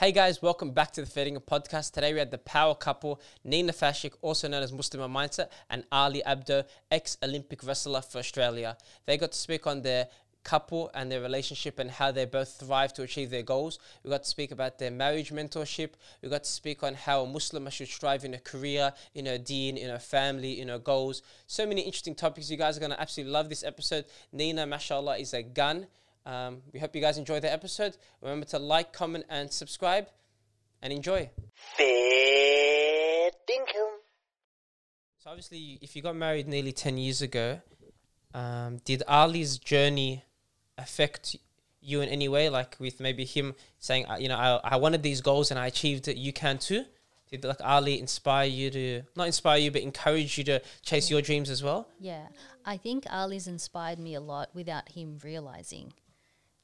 Hey guys, welcome back to the Fair Dinkum Podcast. Today we had the power couple, Nina Fashik, also known as Muslimah Mindset, and Ali Abdo, ex Olympic wrestler for Australia. They got to speak on their couple and their relationship and how they both thrive to achieve their goals. We got to speak about their marriage mentorship. We got to speak on how a Muslim should strive in a career, in a deen, in a family, in her goals. So many interesting topics. You guys are going to absolutely love this episode. Nina, mashallah, is a gun. Um, we hope you guys enjoy the episode. Remember to like, comment, and subscribe, and enjoy. Fair dinkum. So obviously, if you got married nearly ten years ago, um, did Ali's journey affect you in any way? Like with maybe him saying, you know, I, I wanted these goals and I achieved it. You can too. Did like Ali inspire you to not inspire you, but encourage you to chase your dreams as well? Yeah, I think Ali's inspired me a lot without him realizing.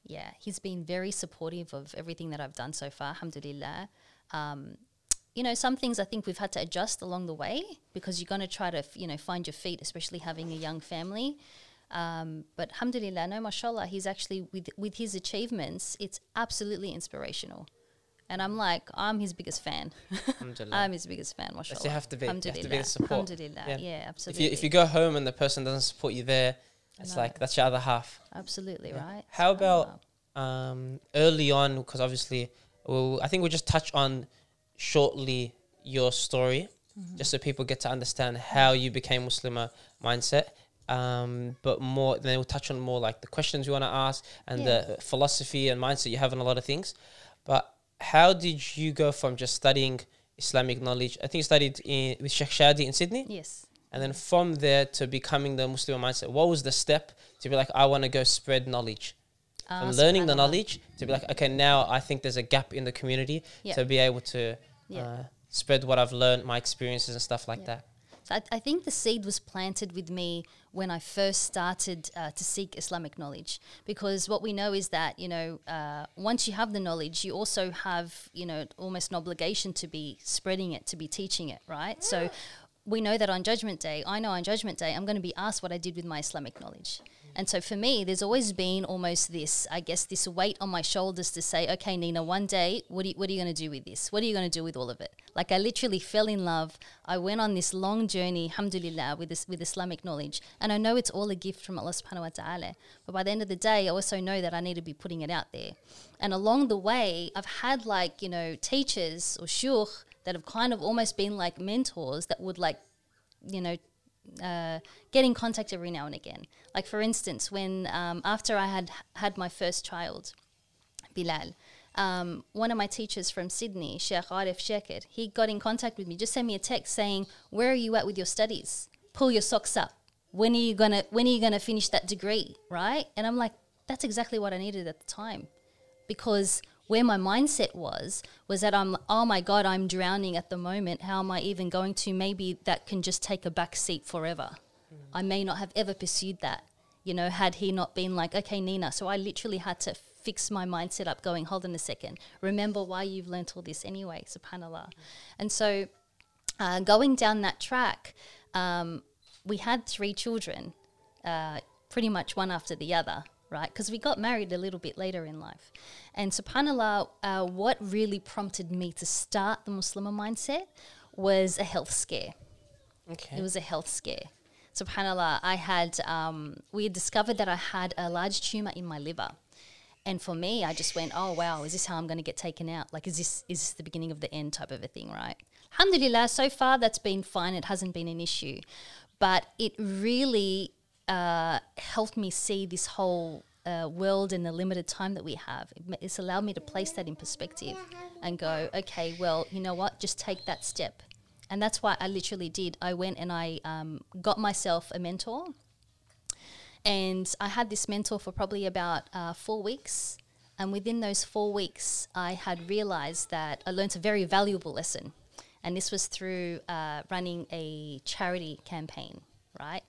Yeah, he's been very supportive of everything that I've done so far, alhamdulillah. Um, you know, some things I think we've had to adjust along the way because you're going to try to, f- you know, find your feet, especially having a young family. Um, but alhamdulillah, no, mashallah, he's actually, with, with his achievements, it's absolutely inspirational. And I'm like, I'm his biggest fan. I'm his biggest fan, mashallah. you have to be. You have to be the support. Alhamdulillah. Yeah. Yeah, if absolutely. you if you go home and the person doesn't support you there, it's know. like that's your other half. Absolutely, right? How about um, early on? Because obviously, well, I think we'll just touch on shortly your story, Mm-hmm. just so people get to understand how you became Muslimah mindset. Um, but more, then we'll touch on more like the questions you want to ask and the philosophy and mindset you have on a lot of things. But how did you go from just studying Islamic knowledge? I think you studied in, with Sheikh Shadi in Sydney. Yes. And then from there to becoming the Muslim mindset, what was the step to be like, I want to go spread knowledge? From Uh, learning the knowledge to be like, okay, now I think there's a gap in the community Yeah. to be able to Yeah. uh, spread what I've learned, my experiences and stuff like Yeah. that. So I, I think the seed was planted with me when I first started uh, to seek Islamic knowledge, because what we know is that you know uh, once you have the knowledge, you also have you know almost an obligation to be spreading it, to be teaching it, right? So we know that on Judgment Day, I know on Judgment Day, I'm going to be asked what I did with my Islamic knowledge. Mm. And so for me, there's always been almost this, I guess, this weight on my shoulders to say, okay, Nina, one day, what are you, what are you going to do with this? What are you going to do with all of it? Like I literally fell in love. I went on this long journey, alhamdulillah, with this with Islamic knowledge. And I know it's all a gift from Allah subhanahu wa ta'ala. But by the end of the day, I also know that I need to be putting it out there. And along the way, I've had like, you know, teachers or shuyukh that have kind of almost been like mentors that would like you know, uh, get in contact every now and again. Like for instance, when um, after I had had my first child, Bilal, um, one of my teachers from Sydney, Sheikh Arif Shekir, he got in contact with me. Just sent me a text saying, "Where are you at with your studies? Pull your socks up. When are you gonna When are you gonna finish that degree? Right?" And I'm like, "That's exactly what I needed at the time." because where my mindset was was that I'm oh my god I'm drowning at the moment. How am I even going to? Maybe that can just take a back seat forever. I may not have ever pursued that you know had he not been like okay Nina so I literally had to fix my mindset up going hold on a second. Remember why you've learnt all this anyway subhanallah. And so uh, going down that track um, we had three children uh, pretty much one after the other, right? Because we got married a little bit later in life. And subhanAllah, uh, what really prompted me to start the Muslimah mindset was a health scare. Okay. It was a health scare. Subhanallah, I had, um, we had discovered that I had a large tumor in my liver. And for me, I just went, oh wow, is this how I'm going to get taken out? Like, is this is this the beginning of the end type of a thing, right? Alhamdulillah, so far that's been fine. It hasn't been an issue, but it really uh, helped me see this whole uh, world in the limited time that we have. It It's allowed me to place that in perspective and go, okay, well, you know what? Just take that step. And that's why I literally did. I went and I um, got myself a mentor and I had this mentor for probably about uh, four weeks. And within those four weeks, I had realized that I learned a very valuable lesson. And this was through uh, running a charity campaign, right?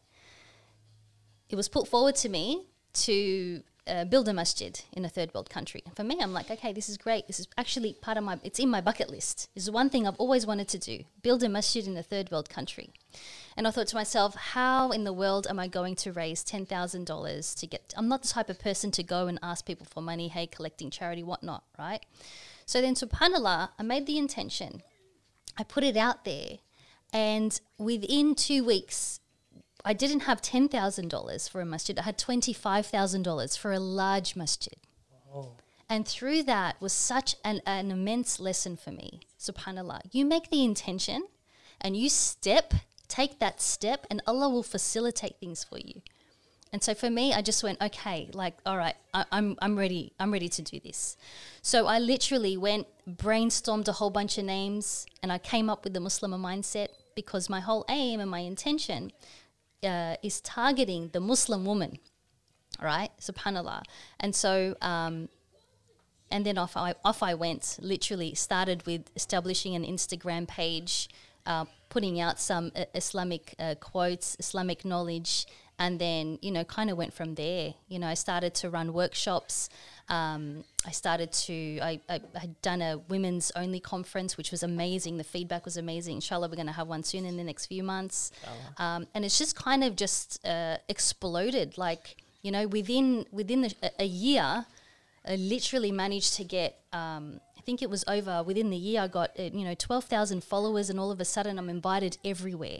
It was put forward to me to uh, build a masjid in a third world country. And for me, I'm like, okay, this is great. This is actually part of my, it's in my bucket list. This is one thing I've always wanted to do build a masjid in a third world country. And I thought to myself, how in the world am I going to raise $10,000 to get? I'm not the type of person to go and ask people for money, hey, collecting charity, whatnot, right? So then, subhanAllah, I made the intention, I put it out there, and within two weeks, I didn't have $10,000 for a masjid, I had $25,000 for a large masjid. And through that was such an, an immense lesson for me. Subhanallah. You make the intention and you step, take that step, and Allah will facilitate things for you. And so for me, I just went, okay, like, all right, I, I'm, I'm ready. I'm ready to do this. So I literally went, brainstormed a whole bunch of names, and I came up with the Muslim mindset because my whole aim and my intention uh, is targeting the Muslim woman, right? Subhanallah. And so um, and then off I off I went. Literally started with establishing an Instagram page, uh, putting out some uh, Islamic uh, quotes, Islamic knowledge, and then you know kind of went from there. You know, I started to run workshops. Um, I started to I, I had done a women's only conference, which was amazing. The feedback was amazing. Inshallah, we're going to have one soon in the next few months. Um, and it's just kind of just uh, exploded. Like you know, within within the, a, a year. I literally managed to get. Um, I think it was over within the year. I got uh, you know twelve thousand followers, and all of a sudden I'm invited everywhere.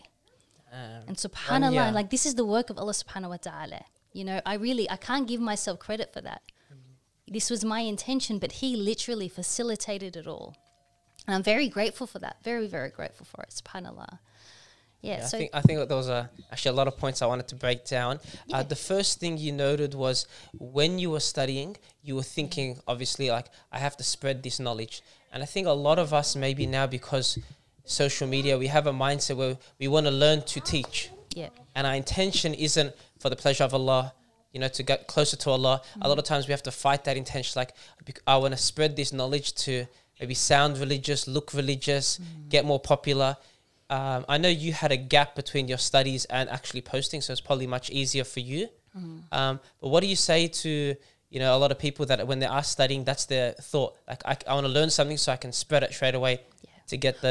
Um, And Subhanallah, year. like this is the work of Allah Subhanahu wa Taala. You know, I really I can't give myself credit for that. This was my intention, but He literally facilitated it all, and I'm very grateful for that. Very very grateful for it. Subhanallah. Yeah. Yeah, so I think I think there was a, actually a lot of points I wanted to break down. Uh, the first thing you noted was when you were studying, you were thinking obviously like I have to spread this knowledge, and I think a lot of us maybe now because social media we have a mindset where we want to learn to teach, yeah. and our intention isn't for the pleasure of Allah. You know, to get closer to Allah. A lot of times we have to fight that intention. Like, I want to spread this knowledge to maybe sound religious, look religious, get more popular. Um, I know you had a gap between your studies and actually posting, so it's probably much easier for you. Um, but what do you say to you know a lot of people that when they are studying, that's their thought. Like, I, I want to learn something so I can spread it straight away to get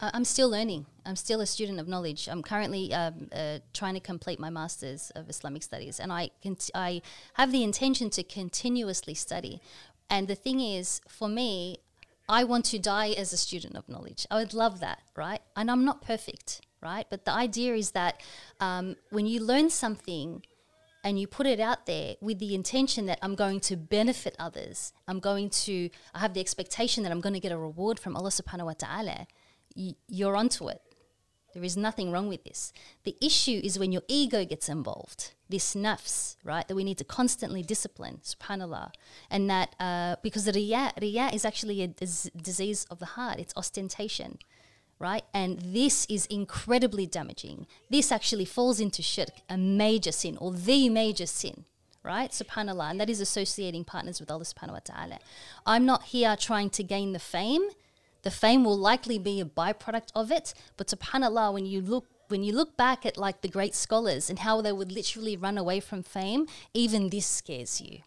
Well. I'm, I'm still learning. I'm still a student of knowledge. I'm currently um, uh, trying to complete my masters of Islamic studies, and I cont- I have the intention to continuously study. And the thing is, for me, I want to die as a student of knowledge. I would love that, right? And I'm not perfect, right? But the idea is that um, when you learn something and you put it out there with the intention that I'm going to benefit others, I'm going to, I have the expectation that I'm going to get a reward from Allah subhanahu wa ta'ala, you're onto it. There is nothing wrong with this. The issue is when your ego gets involved, this nafs, right, that we need to constantly discipline, subhanAllah. And that, uh, because the riyah, riyah is actually a disease of the heart, it's ostentation right? And this is incredibly damaging. This actually falls into shirk, a major sin or the major sin, right? Subhanallah. And that is associating partners with Allah subhanahu wa ta'ala. I'm not here trying to gain the fame. The fame will likely be a byproduct of it. But subhanallah, when you look when you look back at like the great scholars and how they would literally run away from fame, even this scares you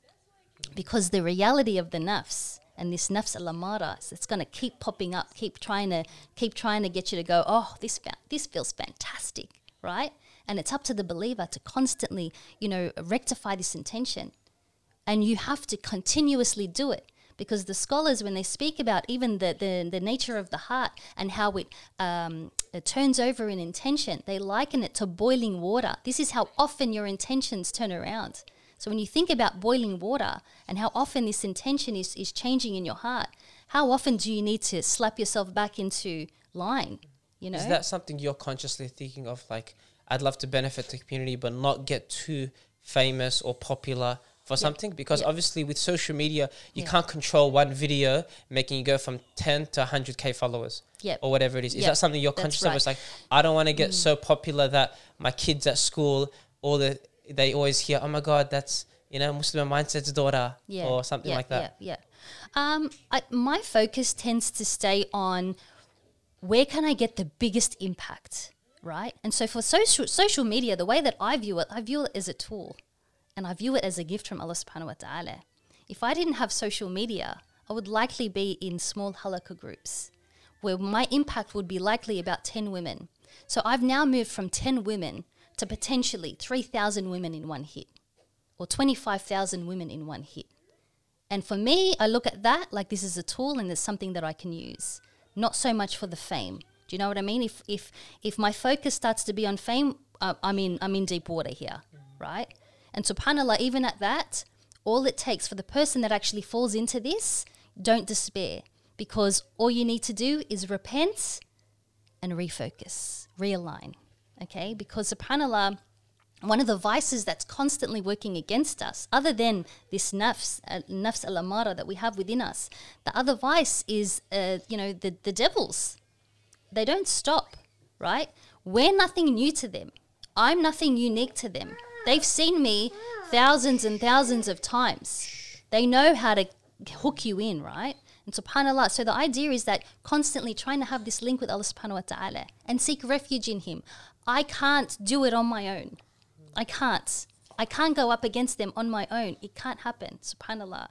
because the reality of the nafs and this nafs al-amara it's going to keep popping up keep trying to keep trying to get you to go oh this fa- this feels fantastic right? And it's up to the believer to constantly you know rectify this intention. And you have to continuously do it because the scholars when they speak about even the, the, the nature of the heart and how it, um, it turns over in intention they liken it to boiling water. This is how often your intentions turn around so when you think about boiling water and how often this intention is, is changing in your heart how often do you need to slap yourself back into line you know Is that something you're consciously thinking of? Like, I'd love to benefit the community, but not get too famous or popular for something? Because Yeah. obviously, with social media, you Yeah. can't control one video making you go from 10 to 100K followers Yep. or whatever it is. Is Yep. that something you're That's conscious of? right. Mm. It's like, I don't want to get so popular that my kids at school, all the they always hear, oh my God, that's, you know, Muslim mindset's daughter yeah, or something yeah, like that. Yeah, yeah. Um, I, my focus tends to stay on where can I get the biggest impact, right? And so for social social media, the way that I view it, I view it as a tool, and I view it as a gift from Allah Subhanahu wa Taala. If I didn't have social media, I would likely be in small halaqa groups, where my impact would be likely about ten women. So I've now moved from ten women to potentially three thousand women in one hit, or twenty five thousand women in one hit And for me, I look at that like this is a tool and it's something that I can use, not so much for the fame. Do you know what I mean? If if if my focus starts to be on fame, uh, I'm in I'm in deep water here, right? And subhanallah, even at that, all it takes for the person that actually falls into this, don't despair because all you need to do is repent and refocus, realign. Okay? Because subhanAllah, one of the vices that's constantly working against us, other than this nafs, uh, nafs al amara that we have within us, the other vice is, uh, you know, the, the devils. They don't stop, right? We're nothing new to them. I'm nothing unique to them. They've seen me thousands and thousands of times. They know how to hook you in, right? And subhanAllah. So the idea is that constantly trying to have this link with Allah subhanahu wa ta'ala and seek refuge in Him. I can't do it on my own. I can't. I can't go up against them on my own. It can't happen. Subhanallah.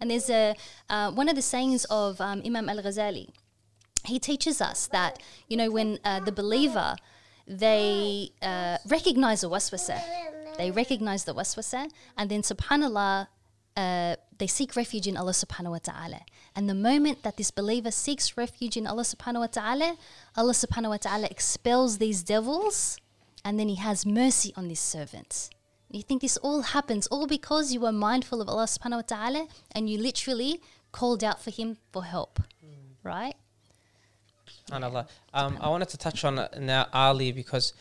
And there's a uh, one of the sayings of um, Imam Al Ghazali. He teaches us that you know when uh, the believer they uh, recognize the waswasa, they recognize the waswasa, and then Subhanallah. They seek refuge in Allah subhanahu wa ta'ala. And the moment that this believer seeks refuge in Allah subhanahu wa ta'ala, Allah subhanahu wa ta'ala expels these devils and then He has mercy on this servant. You think this all happens all because you were mindful of Allah subhanahu wa ta'ala and you literally called out for Him for help, right? SubhanAllah. Um, I wanted to touch on now Ali because,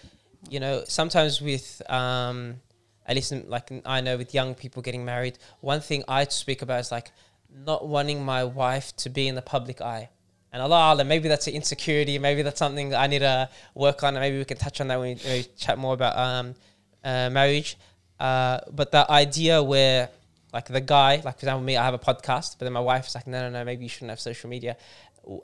you know, sometimes with, um, at least in, like I know with young people getting married, one thing I speak about is like not wanting my wife to be in the public eye. And Allah Allah, maybe that's an insecurity. Maybe that's something that I need to work on. And maybe we can touch on that when we, when we chat more about um, uh, marriage. Uh, but the idea where, like, the guy, like, for example, me, I have a podcast, but then my wife wife's like, no, no, no, maybe you shouldn't have social media.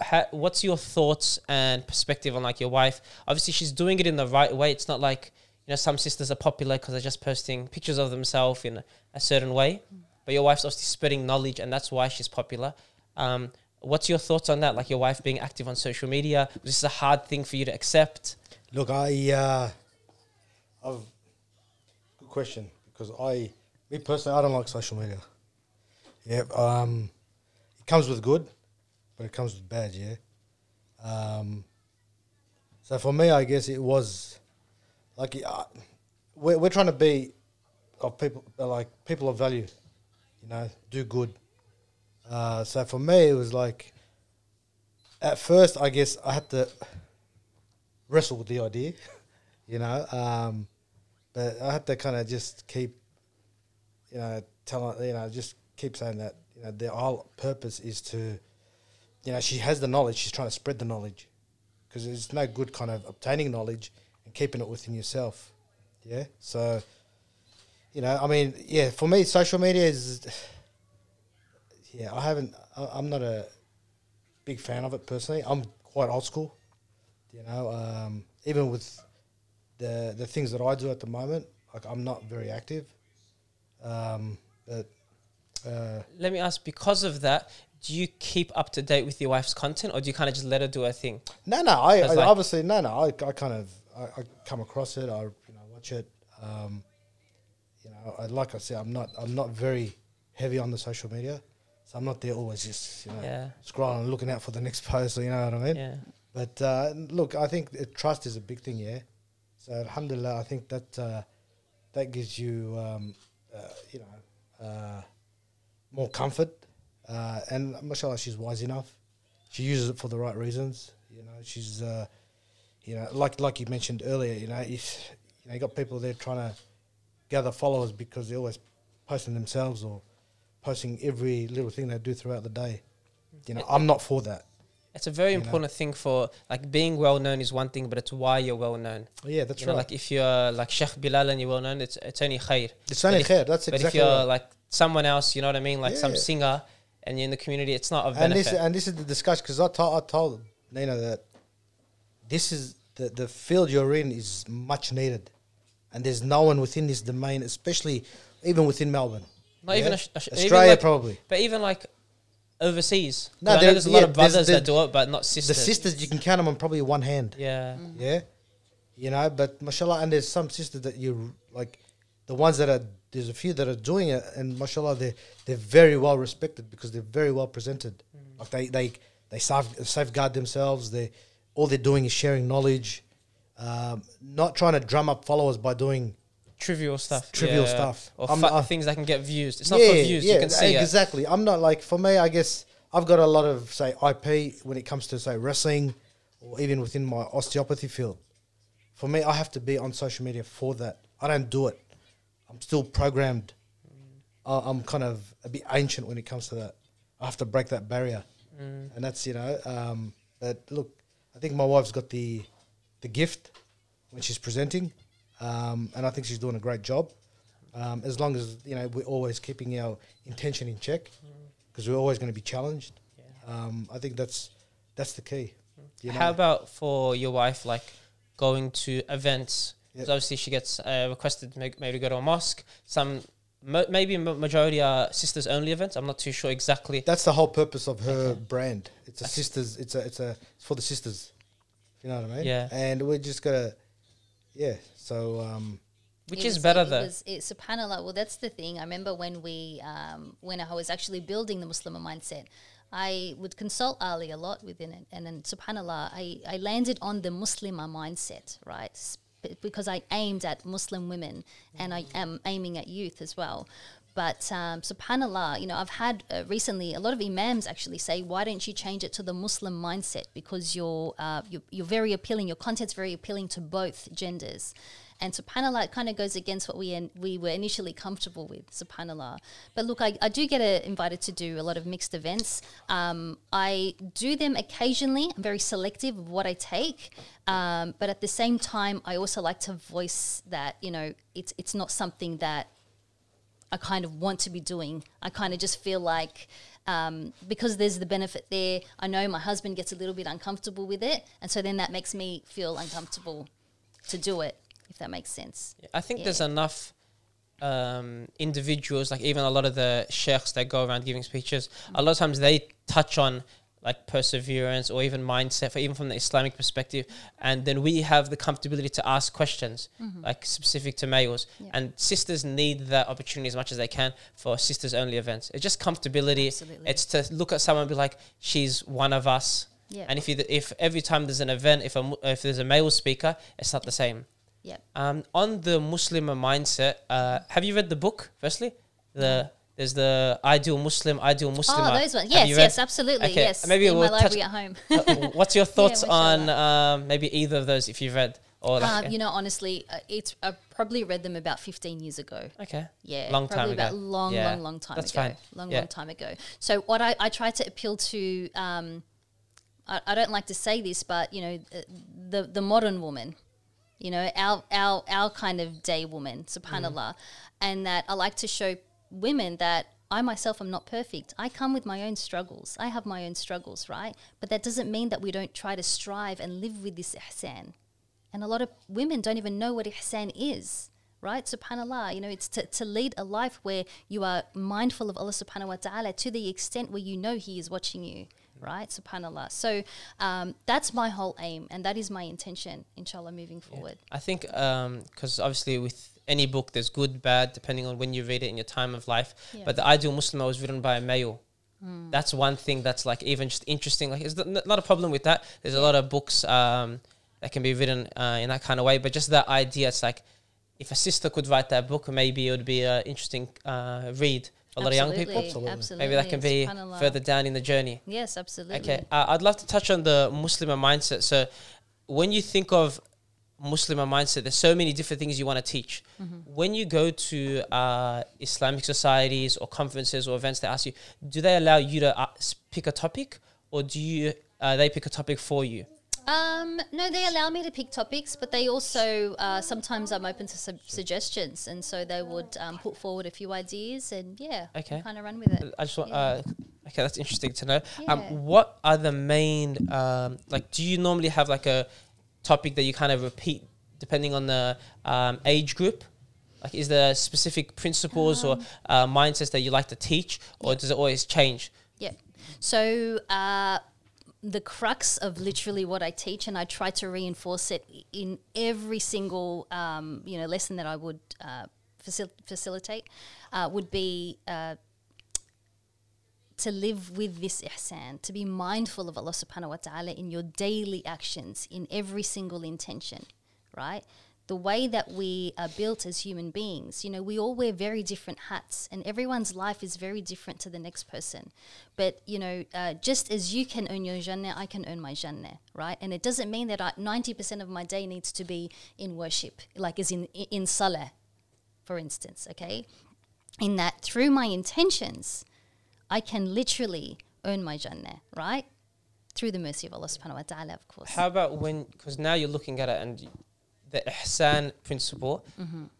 Ha- what's your thoughts and perspective on, like, your wife? Obviously, she's doing it in the right way. It's not like, you know, some sisters are popular because they're just posting pictures of themselves in a, certain way. But your wife's obviously spreading knowledge, and that's why she's popular. Um, What's your thoughts on that? Like your wife being active on social media, this a hard thing for you to accept? Look, I, uh, I've good question because I, me personally, I don't like social media. Yeah, um, it comes with good, but it comes with bad. Yeah. Um, so for me, I guess it was like uh, we're we're trying to be of people like people of value, you know, do good. Uh, so for me, it was like at first, I guess I had to wrestle with the idea, you know. Um, but I had to kind of just keep, you know, telling, you know, just keep saying that, you know, the whole purpose is to, you know, she has the knowledge. She's trying to spread the knowledge, because there's no good kind of obtaining knowledge keeping it within yourself. Yeah. So, you know, I mean, yeah, for me, social media is, yeah, I haven't, I, I'm not a big fan of it personally. I'm quite old school, you know. Um, even with the the things that I do at the moment, like I'm not very active. Um, but uh, Let me ask, because of that, do you keep up to date with your wife's content, or do you kind of just let her do her thing? no, no, I, I like- obviously no, no. I, I kind of I, I come across it. I you know watch it. Um, you know, I, like I said, I'm not I'm not very heavy on the social media, so I'm not there always just you know Yeah, scrolling and looking out for the next post. You know what I mean? yeah. But uh, look, I think uh, trust is a big thing, yeah. So alhamdulillah, I think that uh, that gives you, um, uh, you know, uh, more comfort. Uh, and mashallah, she's wise enough. She uses it for the right reasons. You know, she's, uh, you know, like like you mentioned earlier. You know, if you know, you got people there trying to gather followers because they're always posting themselves or posting every little thing they do throughout the day. You know, I'm not for that. It's a very You know. important thing for like being well known is one thing, but it's why you're well known. Oh, yeah, that's you know, right. like if you're like Sheikh Bilal and you're well known, it's it's only khair. It's only if- khair. That's exactly. but if you're right. like someone else, you know what I mean, like some singer, and you're in the community, it's not of and this and this is the discussion because I told I told Nina that this is the the field you're in is much needed, and there's no one within this domain, especially even within Melbourne. not even a, sh- a sh- even Australia like- probably. but even like overseas. No, No, I know there- there's a yeah, lot of brothers that do it, but not sisters. The sisters you can count them on probably one hand. Yeah, mm-hmm. Yeah, you know, but mashallah, and there's some sisters that you like, the ones that are there's a few that are doing it, and mashallah, they they're very well respected because they're very well presented. Mm. Like they they they safeguard themselves. They all they're doing is sharing knowledge, um, not trying to drum up followers by doing Trivial stuff. trivial stuff. Or fa- not- things that can get views. It's not for views. you can see it. exactly. I'm not like for me. I guess I've got a lot of say IP when it comes to say wrestling, or even within my osteopathy field. For me, I have to be on social media for that. I don't do it. I'm still programmed. I- I'm kind of a bit ancient when it comes to that. I have to break that barrier, Mm. and that's you know. Um, but look, I think my wife's got the the gift when she's presenting, um, and I think she's doing a great job. Um, as long as you know we're always keeping our intention in check, because we're always going to be challenged. Um, I think that's that's the key. You know? How about for your wife, like going to events? Because Yep. obviously she gets uh, requested maybe to go to a mosque. Some mo- maybe majority are sisters only events. I'm not too sure exactly. that's the whole purpose of her Okay. brand. It's a That's- sisters. It's a it's a it's for the sisters. You know what I mean? Yeah. And we're just gonna, yeah. So um, Which It is was- better it though. Was, it, subhanallah. Well, that's the thing. I remember when we, um, when I was actually building the Muslim mindset, I would consult Ali a lot within it, and then subhanallah, I, I landed on the Muslimah mindset, right? Because I aimed at Muslim women, and I am aiming at youth as well. But um, subhanallah, you know, I've had uh, recently a lot of imams actually say, why don't you change it to the Muslim mindset? Because you're, uh, you're, you're very appealing, your content's very appealing to both genders. And subhanAllah, it kind of goes against what we en- we were initially comfortable with, subhanAllah. But look, I, I do get uh, invited to do a lot of mixed events. Um, I do them occasionally. I'm very selective of what I take. Um, but at the same time, I also like to voice that, you know, it's, it's not something that I kind of want to be doing. I kind of just feel like um, because there's the benefit there, I know my husband gets a little bit uncomfortable with it. And so then that makes me feel uncomfortable to do it, if that makes sense. I think there's enough um, individuals, like even a lot of the sheikhs that go around giving speeches, a lot of times they touch on like perseverance or even mindset, for even from the Islamic perspective, and then we have the comfortability to ask questions like specific to males, Mm-hmm. Yeah. and sisters need that opportunity as much as they can for sisters only events. It's just comfortability. Absolutely. It's to look at someone and be like, she's one of us. Yeah. And if you, if every time there's an event, if a, if there's a male speaker, it's not the same. Yep. Um, on the Muslim mindset, uh, have you read the book? Firstly, the there's the ideal Muslim, ideal Muslim. Oh, those ones. Yes, yes, absolutely. Okay, Yes. maybe in we'll my touch- library at home. Uh, what's your thoughts on um, maybe either of those if you've read or like, um, you know, honestly, uh, it's I probably read them about 15 years ago. okay, Yeah, Long time about ago. long, Yeah, long, long time that's ago. fine. Long, Yeah. long time ago. So what I, I try to appeal to, um, I, I don't like to say this, but you know, uh, the the modern woman, you know, our our our kind of day woman, subhanallah, mm. and that I like to show women that. I myself am not perfect. I come with my own struggles. I have my own struggles, right? But that doesn't mean that we don't try to strive and live with this ihsan. And a lot of women don't even know what ihsan is, right? Subhanallah, you know, it's to, to lead a life where you are mindful of Allah subhanahu wa ta'ala to the extent where you know He is watching you, right? Subhanallah. So um, that's my whole aim and that is my intention, inshallah, moving forward. I think because obviously with any book there's good, bad, depending on when you read it in your time of life. Yeah. But the ideal Muslim was written by a male. Hmm. That's one thing that's like even just interesting. Like, there's not a problem with that. There's a lot of books um, that can be written uh, in that kind of way. But just that idea, it's like if a sister could write that book, maybe it would be an interesting uh, read a lot of young people. Absolutely, Absolutely. Maybe that can be further down in the journey. Yes, absolutely. Okay, uh, I'd love to touch on the Muslim mindset. So, when you think of Muslim mindset, there's so many different things you want to teach. When you go to uh, Islamic societies or conferences or events, they ask you, do they allow you to uh, pick a topic, or do you uh, they pick a topic for you? Um, no, they allow me to pick topics, but they also uh, sometimes I'm open to sub- suggestions, and so they would um, put forward a few ideas, and yeah, Okay. kind of run with it. I just want. Yeah. Uh, okay, that's interesting to know. Yeah. Um, what are the main um, like? Do you normally have like a topic that you kind of repeat depending on the um, age group? Like, is there specific principles or uh, mindsets that you like to teach, or does it always change? Yeah. So uh, the crux of literally what I teach, and I try to reinforce it in every single um, you know lesson that I would uh, facil- facilitate uh, would be uh, to live with this ihsan, to be mindful of Allah subhanahu wa ta'ala in your daily actions, in every single intention, right? The way that we are built as human beings, you know, we all wear very different hats, and everyone's life is very different to the next person. But, you know, uh, just as you can earn your Jannah, I can earn my Jannah, right? And it doesn't mean that I, 90% of my day needs to be in worship, like as in, in Salah, for instance, okay? In that through my intentions, I can literally earn my Jannah, right? Through the mercy of Allah subhanahu wa ta'ala, of course. How about when, because now you're looking at it and the ihsan principle,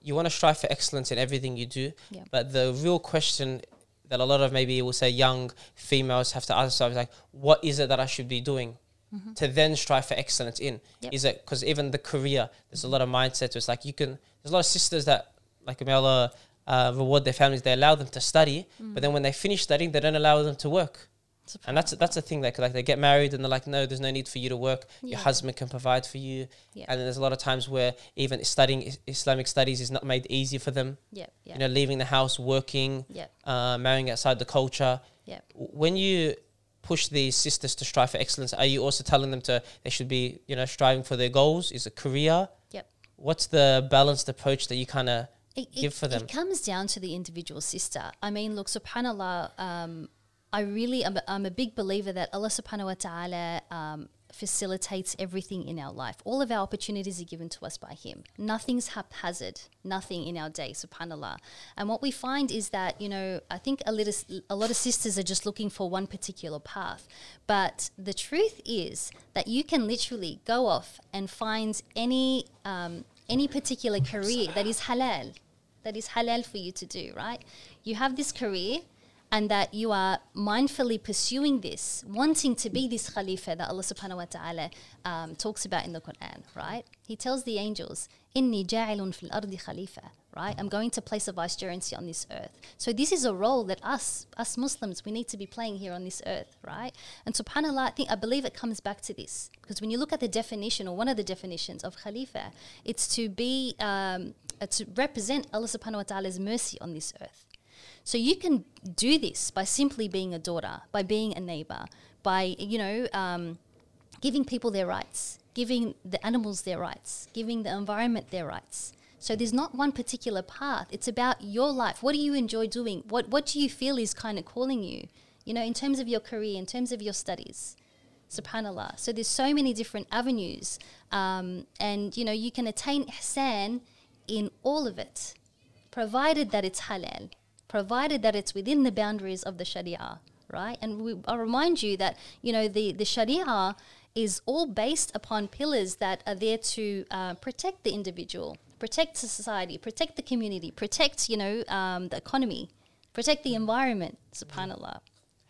you want to strive for excellence in everything you do. Yeah. But the real question that a lot of maybe we'll say young females have to ask themselves is like, what is it that I should be doing? To then strive for excellence in Yep. is it because even the career there's a lot of mindset it's like you can there's a lot of sisters that like Allah uh, reward their families they allow them to study but then when they finish studying they don't allow them to work and that's that's the thing like like they get married and they're like no there's no need for you to work. Your husband can provide for you. Yeah. and then there's a lot of times where even studying is- Islamic studies is not made easy for them. Yeah, yeah, you know leaving the house working yeah, uh, marrying outside the culture. Yeah. When you push these sisters to strive for excellence are you also telling them to they should be you know striving for their goals? Is a career? Yep. what's the balanced approach that you kind of It, give it, for them? it comes down to the individual sister. I mean, look, subhanAllah, um, I really am I'm a big believer that Allah subhanahu wa ta'ala um, facilitates everything in our life. All of our opportunities are given to us by Him. Nothing's haphazard, nothing in our day, subhanAllah. And what we find is that, you know, I think a, little, a lot of sisters are just looking for one particular path. But the truth is that you can literally go off and find any, um, any particular career that is halal that is halal for you to do, right? You have this career and that you are mindfully pursuing this, wanting to be this Khalifa that Allah subhanahu wa ta'ala um, talks about in the Quran, right? He tells the angels, Inni ja'ilun fil ardi khalifa, right? I'm going to place a vicegerency on this earth. So this is a role that us, us Muslims, we need to be playing here on this earth, right? And subhanAllah, I think I believe it comes back to this. Because when you look at the definition or one of the definitions of Khalifa, it's to be um, uh, to represent Allah subhanahu wa ta'ala's mercy on this earth. So you can do this by simply being a daughter, by being a neighbor, by, you know, um, giving people their rights, giving the animals their rights, giving the environment their rights. So there's not one particular path. It's about your life. What do you enjoy doing? What what do you feel is kind of calling you? You know, in terms of your career, in terms of your studies. Subhanallah. So there's so many different avenues, um, and you know you can attain ihsan in all of it, provided that it's halal, provided that it's within the boundaries of the Sharia, right? And we, I'll remind you that you know the the Sharia is all based upon pillars that are there to uh, protect the individual, protect the society, protect the community, protect you know um, the economy, protect the environment. Subhanallah.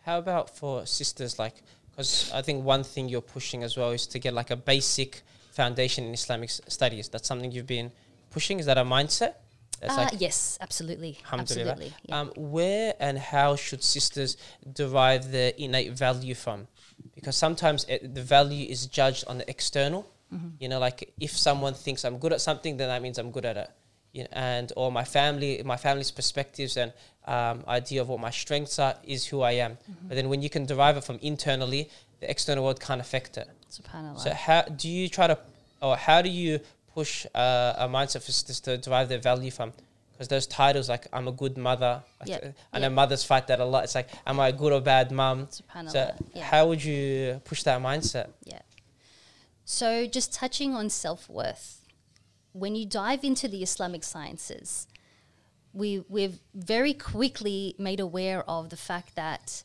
How about for sisters, like, because I think one thing you're pushing as well is to get like a basic foundation in Islamic studies. That's something you've been pushing. Is that a mindset? That's Uh, yes, absolutely, absolutely. yeah. Um, where and how should sisters derive their innate value from? Because sometimes it, the value is judged on the external. Mm-hmm. You know, like if someone thinks I'm good at something, then that means I'm good at it. You know, and or my family, my family's perspectives and um, idea of what my strengths are is who I am. Mm-hmm. But then when you can derive it from internally, the external world can't affect it. Subhanallah. So how do you try to, or how do you push uh, a mindset for sisters to derive their value from? Because those titles like I'm a good mother, Yep, uh, I know mothers fight that a lot. It's like, am I a good or bad mum? So yeah. how would you push that mindset? Yeah. So, just touching on self worth, when you dive into the Islamic sciences, we, we've very quickly made aware of the fact that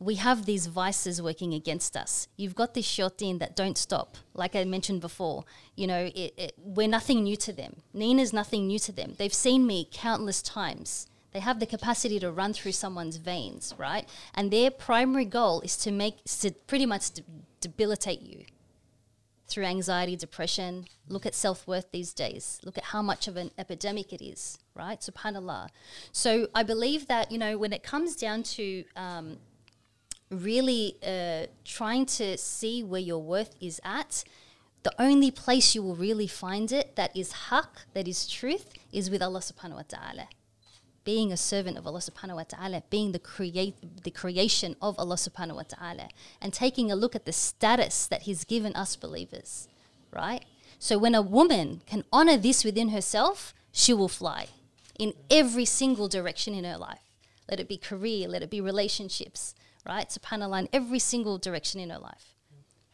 we have these vices working against us. You've got this shayateen that don't stop. Like I mentioned before, you know, it, it, we're nothing new to them. Nina's nothing new to them. They've seen me countless times. They have the capacity to run through someone's veins, right? And their primary goal is to make, to pretty much de- debilitate you through anxiety, depression. Look at self worth these days. Look at how much of an epidemic it is, right? Subhanallah. So I believe that, you know, when it comes down to um, really uh, trying to see where your worth is at, the only place you will really find it that is haq, that is truth, is with Allah subhanahu wa ta'ala. Being a servant of Allah subhanahu wa ta'ala, being the create the creation of Allah subhanahu wa ta'ala, and taking a look at the status that He's given us believers. Right? So when a woman can honor this within herself, she will fly in every single direction in her life. Let it be career, let it be relationships, right? SubhanAllah, in every single direction in her life.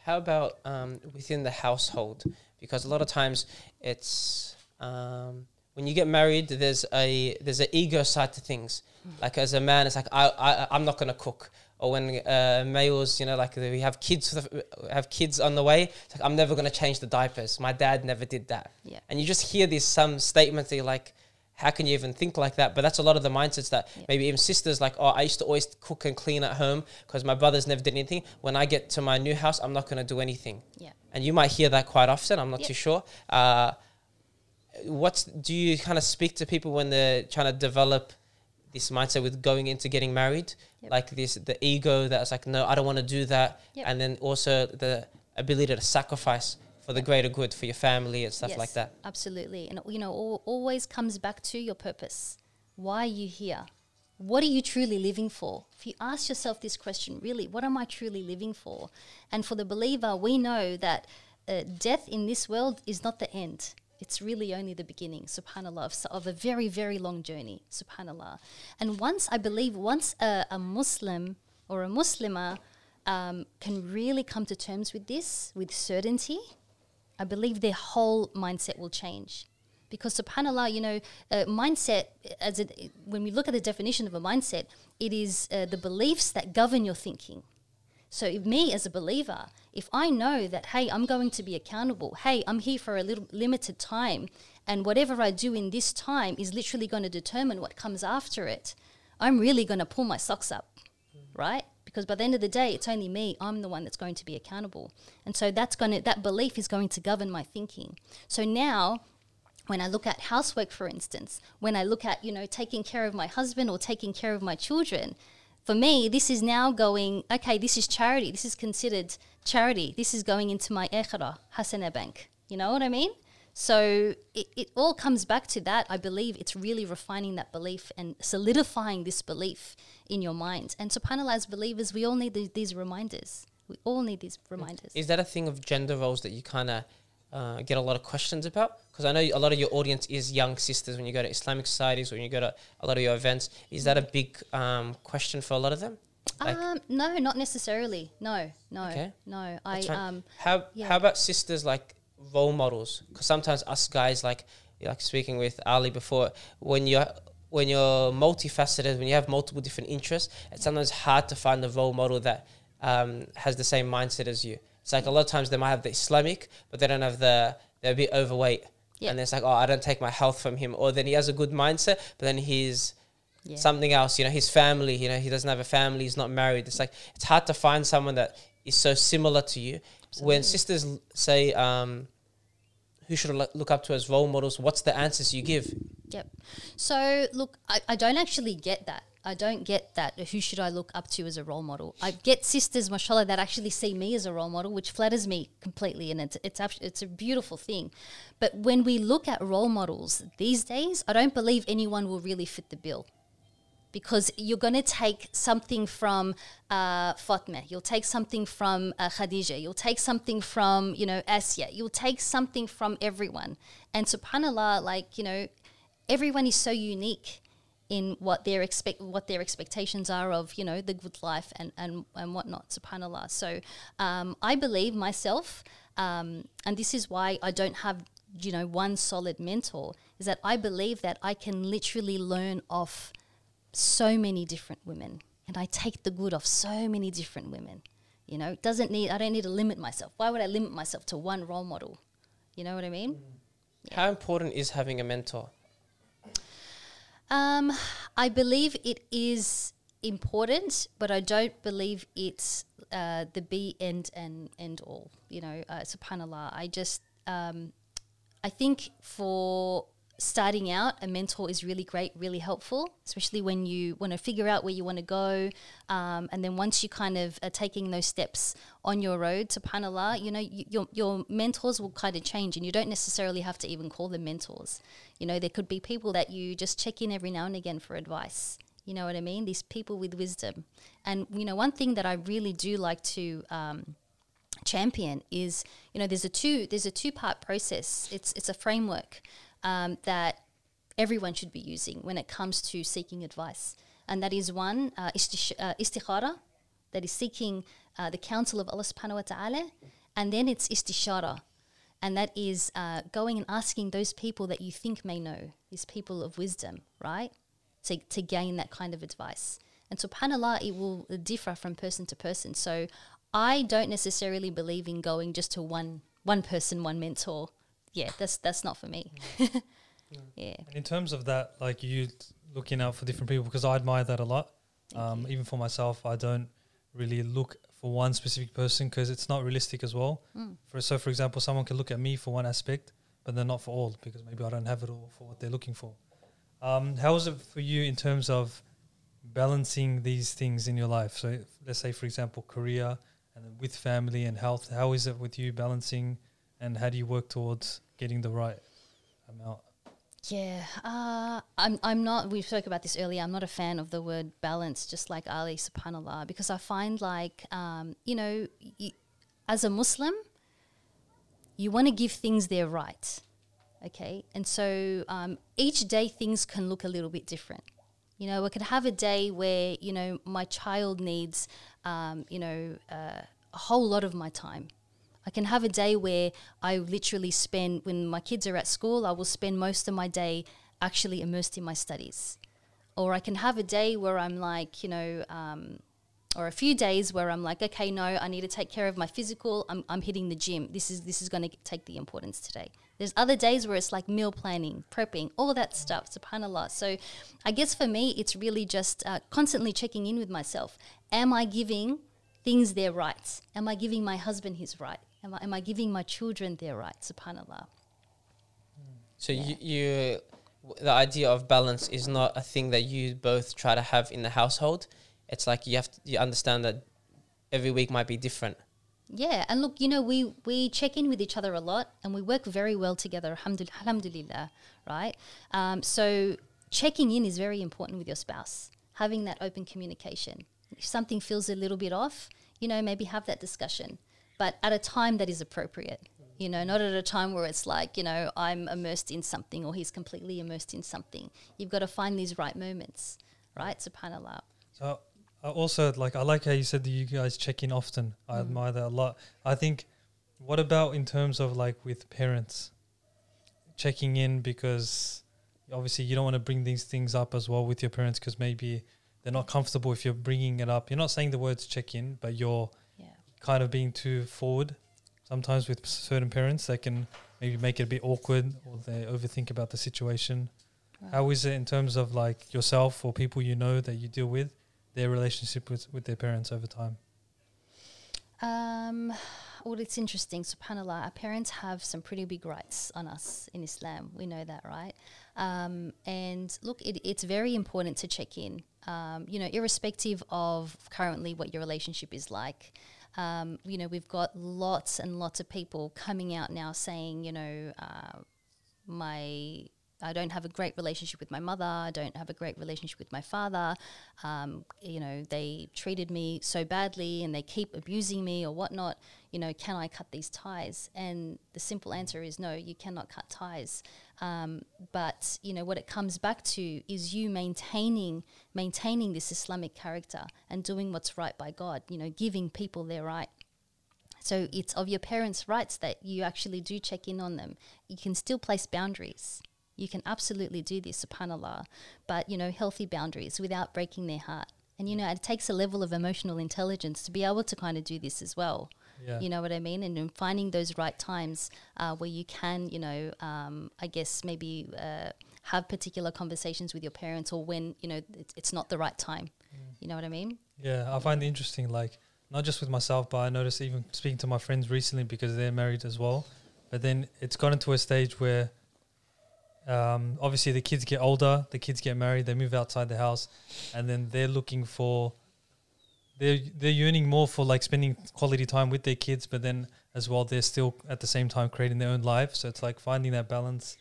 How about um, within the household? Because a lot of times it's um, when you get married, there's a there's an ego side to things. Like as a man, it's like I, I I'm not gonna cook. Or when uh, males, you know, like we have kids have kids on the way, it's like I'm never gonna change the diapers. My dad never did that. Yeah. And you just hear these some statements that you're like, how can you even think like that? But that's a lot of the mindsets that Yeah. maybe even sisters like, oh, I used to always cook and clean at home because my brothers never did anything. When I get to my new house, I'm not going to do anything. Yeah. And you might hear that quite often. I'm not Yep. too sure. Uh, what's do you kind of speak to people when they're trying to develop this mindset with going into getting married? Yep. Like this, the ego that's like, no, I don't want to do that, Yep. and then also the ability to sacrifice for the greater good for your family and stuff like that. Absolutely. And, you know, al- always comes back to your purpose. Why are you here? What are you truly living for? If you ask yourself this question, really, what am I truly living for? And for the believer, we know that uh, death in this world is not the end. It's really only the beginning, subhanAllah, of, of a very, very long journey, subhanAllah. And once, I believe, once a, a Muslim or a Muslimah um, can really come to terms with this with certainty, I believe their whole mindset will change. Because subhanallah, you know, uh, mindset, as it, when we look at the definition of a mindset, it is uh, the beliefs that govern your thinking. So, if me as a believer, if I know that, hey, I'm going to be accountable, hey, I'm here for a little limited time, and whatever I do in this time is literally going to determine what comes after it, I'm really going to pull my socks up, right? Because by the end of the day, it's only me. I'm the one that's going to be accountable, and so that's going to that belief is going to govern my thinking. So now when I look at housework, for instance, when I look at, you know, taking care of my husband or taking care of my children, for me, this is now going, okay, this is charity. This is considered charity. This is going into my Ekhra, Hasana Bank. You know what I mean? So it, it all comes back to that. I believe it's really refining that belief and solidifying this belief in your mind. And subhanAllah, as believers, we all need these, these reminders. We all need these reminders. Is that a thing of gender roles that you kind of uh, get a lot of questions about? Because I know a lot of your audience is young sisters when you go to Islamic societies, when you go to a lot of your events. Is that a big um, question for a lot of them? Like- um, no, not necessarily. No, no, Okay. no. I fine. um, how yeah. how about sisters like role models? Because sometimes us guys like like speaking with Ali before when you're when you're multifaceted, when you have multiple different interests, it's sometimes hard to find a role model that um, has the same mindset as you. It's like a lot of times they might have the Islamic, but they don't have the they're a bit overweight. Yeah. And it's like, oh, I don't take my health from him. Or then he has a good mindset, but then he's yeah. something else. You know, his family. You know, he doesn't have a family. He's not married. It's like it's hard to find someone that is so similar to you. When sisters say, um, "Who should I look up to as role models?" What's the answers you give? Yep. So look, I, I don't actually get that. I don't get that. Who should I look up to as a role model? I get sisters, mashallah, that actually see me as a role model, which flatters me completely, and it's it's it's a beautiful thing. But when we look at role models these days, I don't believe anyone will really fit the bill. Because you're going to take something from uh, Fatma, you'll take something from uh, Khadija, you'll take something from, you know, Asya, you'll take something from everyone. And subhanAllah, like, you know, everyone is so unique in what their expect what their expectations are of you know the good life and and, and whatnot subhanallah. So um, i believe myself um, and this is why i don't have you know one solid mentor is that i believe that i can literally learn off so many different women and i take the good off so many different women you know it doesn't need i don't need to limit myself why would i limit myself to one role model you know what i mean How important is having a mentor? Um, I believe it is important, but I don't believe it's uh, the be end and end all. You know, uh, subhanallah. I just, um, I think for starting out, a mentor is really great, really helpful, especially when you want to figure out where you want to go. Um, and then once you kind of are taking those steps on your road to Panala, you know, y- your, your mentors will kind of change and you don't necessarily have to even call them mentors. You know, there could be people that you just check in every now and again for advice. You know what I mean? These people with wisdom. And, you know, one thing that I really do like to, um, champion is you know there's a two there's a two part process it's it's a framework um, that everyone should be using when it comes to seeking advice. And that is one uh, uh, istikhara that is seeking uh, the counsel of Allah subhanahu wa ta'ala and then it's istishara. And that is uh, going and asking those people that you think may know these people of wisdom right to, to gain that kind of advice. And subhanallah it will differ from person to person. So I don't necessarily believe in going just to one one person, one mentor. Yeah, that's that's not for me. yeah. And in terms of that, like you looking out for different people, because I admire that a lot. Um, even for myself, I don't really look for one specific person because it's not realistic as well. Mm. For so, for example, someone can look at me for one aspect, but they're not for all because maybe I don't have it all for what they're looking for. Um, how is it for you in terms of balancing these things in your life? So, if- let's say, for example, career and with family and health. How is it with you balancing, and how do you work towards getting the right amount? Yeah, uh, I'm. I'm not. We spoke about this earlier. I'm not a fan of the word balance, just like Ali, Subhanallah, because I find like, um, you know, y- as a Muslim, you want to give things their right, okay, and so um, each day things can look a little bit different. You know, I could have a day where you know my child needs, um, you know, uh, a whole lot of my time. I can have a day where I literally spend, when my kids are at school, I will spend most of my day actually immersed in my studies. Or I can have a day where I'm like, you know, um, or a few days where I'm like, okay, no, I need to take care of my physical. I'm, I'm hitting the gym. This is this is going to take the importance today. There's other days where it's like meal planning, prepping, all that stuff. Subhanallah. So, I guess for me, it's really just uh, constantly checking in with myself. Am I giving things their rights? Am I giving my husband his right? Am I, am I giving my children their rights? Subhanallah. So you, you, the idea of balance is not a thing that you both try to have in the household. It's like you have to, you understand that every week might be different. Yeah, and look, you know, we we check in with each other a lot, and we work very well together. alhamdul- Alhamdulillah, right? Um, so checking in is very important with your spouse. Having that open communication. If something feels a little bit off, you know, maybe have that discussion, but at a time that is appropriate. You know, not at a time where it's like, you know, I'm immersed in something or he's completely immersed in something. You've got to find these right moments, right? Subhanallah. So I also like I like how you said that you guys check in often. I mm. admire that a lot. I think what about in terms of like with parents checking in because obviously you don't want to bring these things up as well with your parents because maybe they're not comfortable if you're bringing it up. You're not saying the words check in, but you're. Kind of being too forward. Sometimes with certain parents, they can maybe make it a bit awkward or they overthink about the situation. How is it in terms of like yourself or people you know that you deal with, their relationship with, with their parents over time? Um, well, it's interesting. Subhanallah, our parents have some pretty big rights on us in Islam. We know that, right? Um, and look, it, it's very important to check in. Um, you know, irrespective of currently what your relationship is like. Um, you know, we've got lots and lots of people coming out now saying, you know, uh, my I don't have a great relationship with my mother. I don't have a great relationship with my father. Um, you know, they treated me so badly and they keep abusing me or whatnot. You know, can I cut these ties? And the simple answer is no, you cannot cut ties. Um, but you know what it comes back to is you maintaining maintaining this Islamic character and doing what's right by God. You know, giving people their right. So it's of your parents' rights that you actually do check in on them. You can still place boundaries. You can absolutely do this, subhanAllah, but you know, healthy boundaries without breaking their heart. And you know, it takes a level of emotional intelligence to be able to kind of do this as well. Yeah. You know what I mean? And in finding those right times uh, where you can, you know, um, I guess maybe uh, have particular conversations with your parents or when, you know, it's, it's not the right time. You know what I mean? Yeah, I find it interesting, like, not just with myself, but I noticed even speaking to my friends recently because they're married as well. But then it's gotten to a stage where um, obviously the kids get older, the kids get married, they move outside the house, and then they're looking for they're they're yearning more for like spending quality time with their kids, but then as well they're still at the same time creating their own life. So it's like finding that balance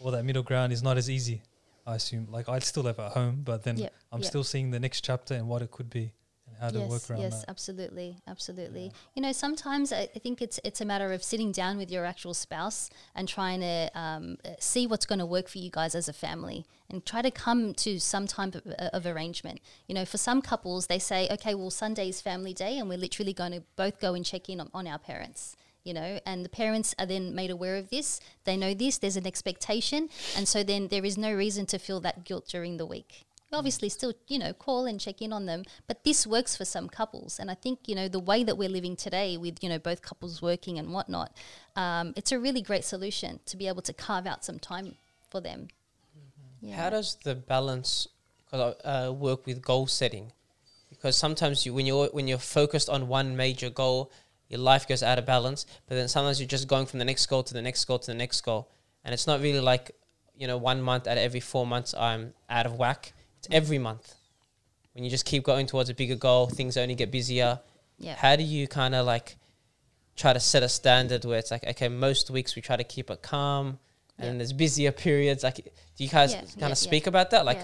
or that middle ground is not as easy. I assume like I'd still live at home, but then Yep, I'm yep. still seeing the next chapter and what it could be how to work yes, around yes, that. absolutely, absolutely. You know, sometimes I, I think it's it's a matter of sitting down with your actual spouse and trying to um, uh, see what's going to work for you guys as a family, and try to come to some type of, uh, of arrangement. You know, for some couples, they say, okay, well, Sunday is family day, and we're literally going to both go and check in on, on our parents. You know, and the parents are then made aware of this. They know this. There's an expectation, and so then there is no reason to feel that guilt during the week obviously still you know call and check in on them but this works for some couples and i think you know the way that we're living today with you know both couples working and whatnot um, it's a really great solution to be able to carve out some time for them yeah. How does the balance uh, work with goal setting? Because sometimes you, when you're when you're focused on one major goal, your life goes out of balance. But then sometimes you're just going from the next goal to the next goal to the next goal, and it's not really like you know one month out of every four months I'm out of whack. It's every month. When you just keep going towards a bigger goal, things only get busier. yeah How do you kind of like try to set a standard where it's like okay, most weeks we try to keep it calm, and Yeah. then there's busier periods. Like, do you guys Yeah, kind of speak about that? Like.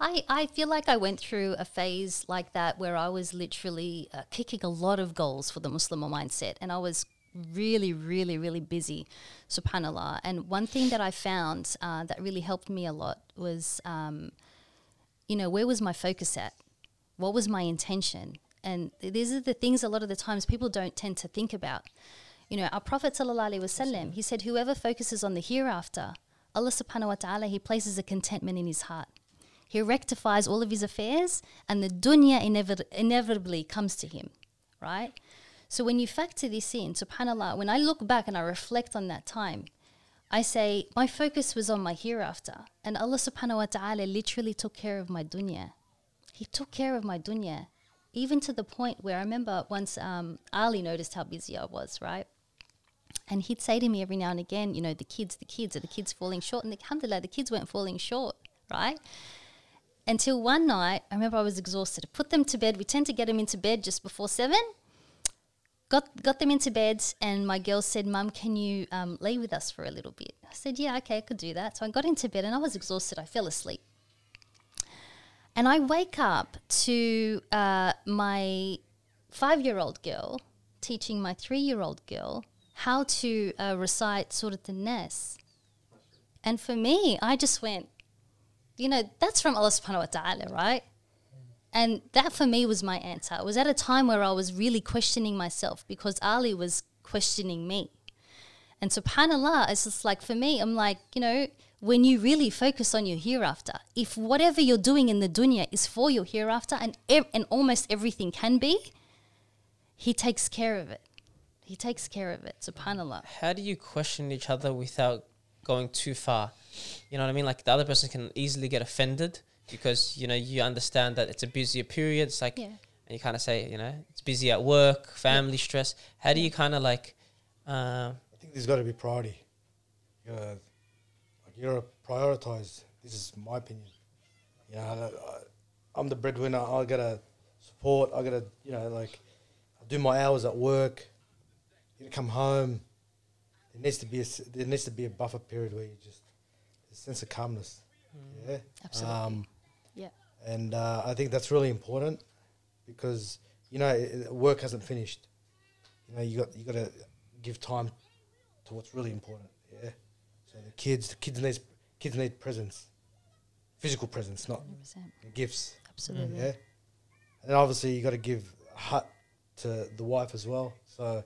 I, I feel like I went through a phase like that where I was literally uh, kicking a lot of goals for the Muslim mindset, and I was really, really, really busy, subhanallah. And one thing that I found uh, that really helped me a lot was, um, you know, where was my focus at? What was my intention? And these are the things a lot of the times people don't tend to think about. You know, our Prophet wasallam, he said, whoever focuses on the hereafter, Allah subhanahu wa ta'ala, he places a contentment in his heart. He rectifies all of his affairs and the dunya inevit- inevitably comes to him, right? So when you factor this in, subhanAllah, when I look back and I reflect on that time, I say, my focus was on my hereafter. And Allah subhanahu wa ta'ala literally took care of my dunya. He took care of my dunya. Even to the point where I remember once um, Ali noticed how busy I was, right? And he'd say to me every now and again, you know, the kids, the kids, are the kids falling short? And the alhamdulillah, the kids weren't falling short, right? Until one night, I remember I was exhausted. I put them to bed. We tend to get them into bed just before seven. Got, got them into bed, and my girl said, Mum, can you um, lay with us for a little bit? I said, Yeah, okay, I could do that. So I got into bed and I was exhausted. I fell asleep. And I wake up to uh, my five year old girl teaching my three year old girl how to uh, recite Surat An Nas. And for me, I just went, you know, that's from Allah subhanahu wa ta'ala, right? And that for me was my answer. It was at a time where I was really questioning myself because Ali was questioning me. And subhanAllah, it's just like for me, I'm like, you know, when you really focus on your hereafter, if whatever you're doing in the dunya is for your hereafter and, ev- and almost everything can be, He takes care of it. He takes care of it, subhanAllah. how do you question each other without going too far? You know what I mean? Like the other person can easily get offended because you know you understand that it's a busier period. It's like, Yeah. and you kind of say, you know, it's busy at work, family stress. How do you kind of like? Uh, I think there's got to be priority. You gotta, like you gotta prioritize. This is my opinion. You know, I, I- I'm the breadwinner. I gotta support. I gotta, you know, like I do my hours at work. You come home. There needs to be a s- there needs to be a buffer period where you just a sense of calmness. Yeah, Absolutely. Um, Yeah. And uh, I think that's really important because you know work hasn't finished. You know, you got you got to give time to what's really important. Yeah. So the kids, the kids need kids need presence, physical presence, not 100%. gifts. Absolutely. Yeah. And obviously you got to give hut to the wife as well. So.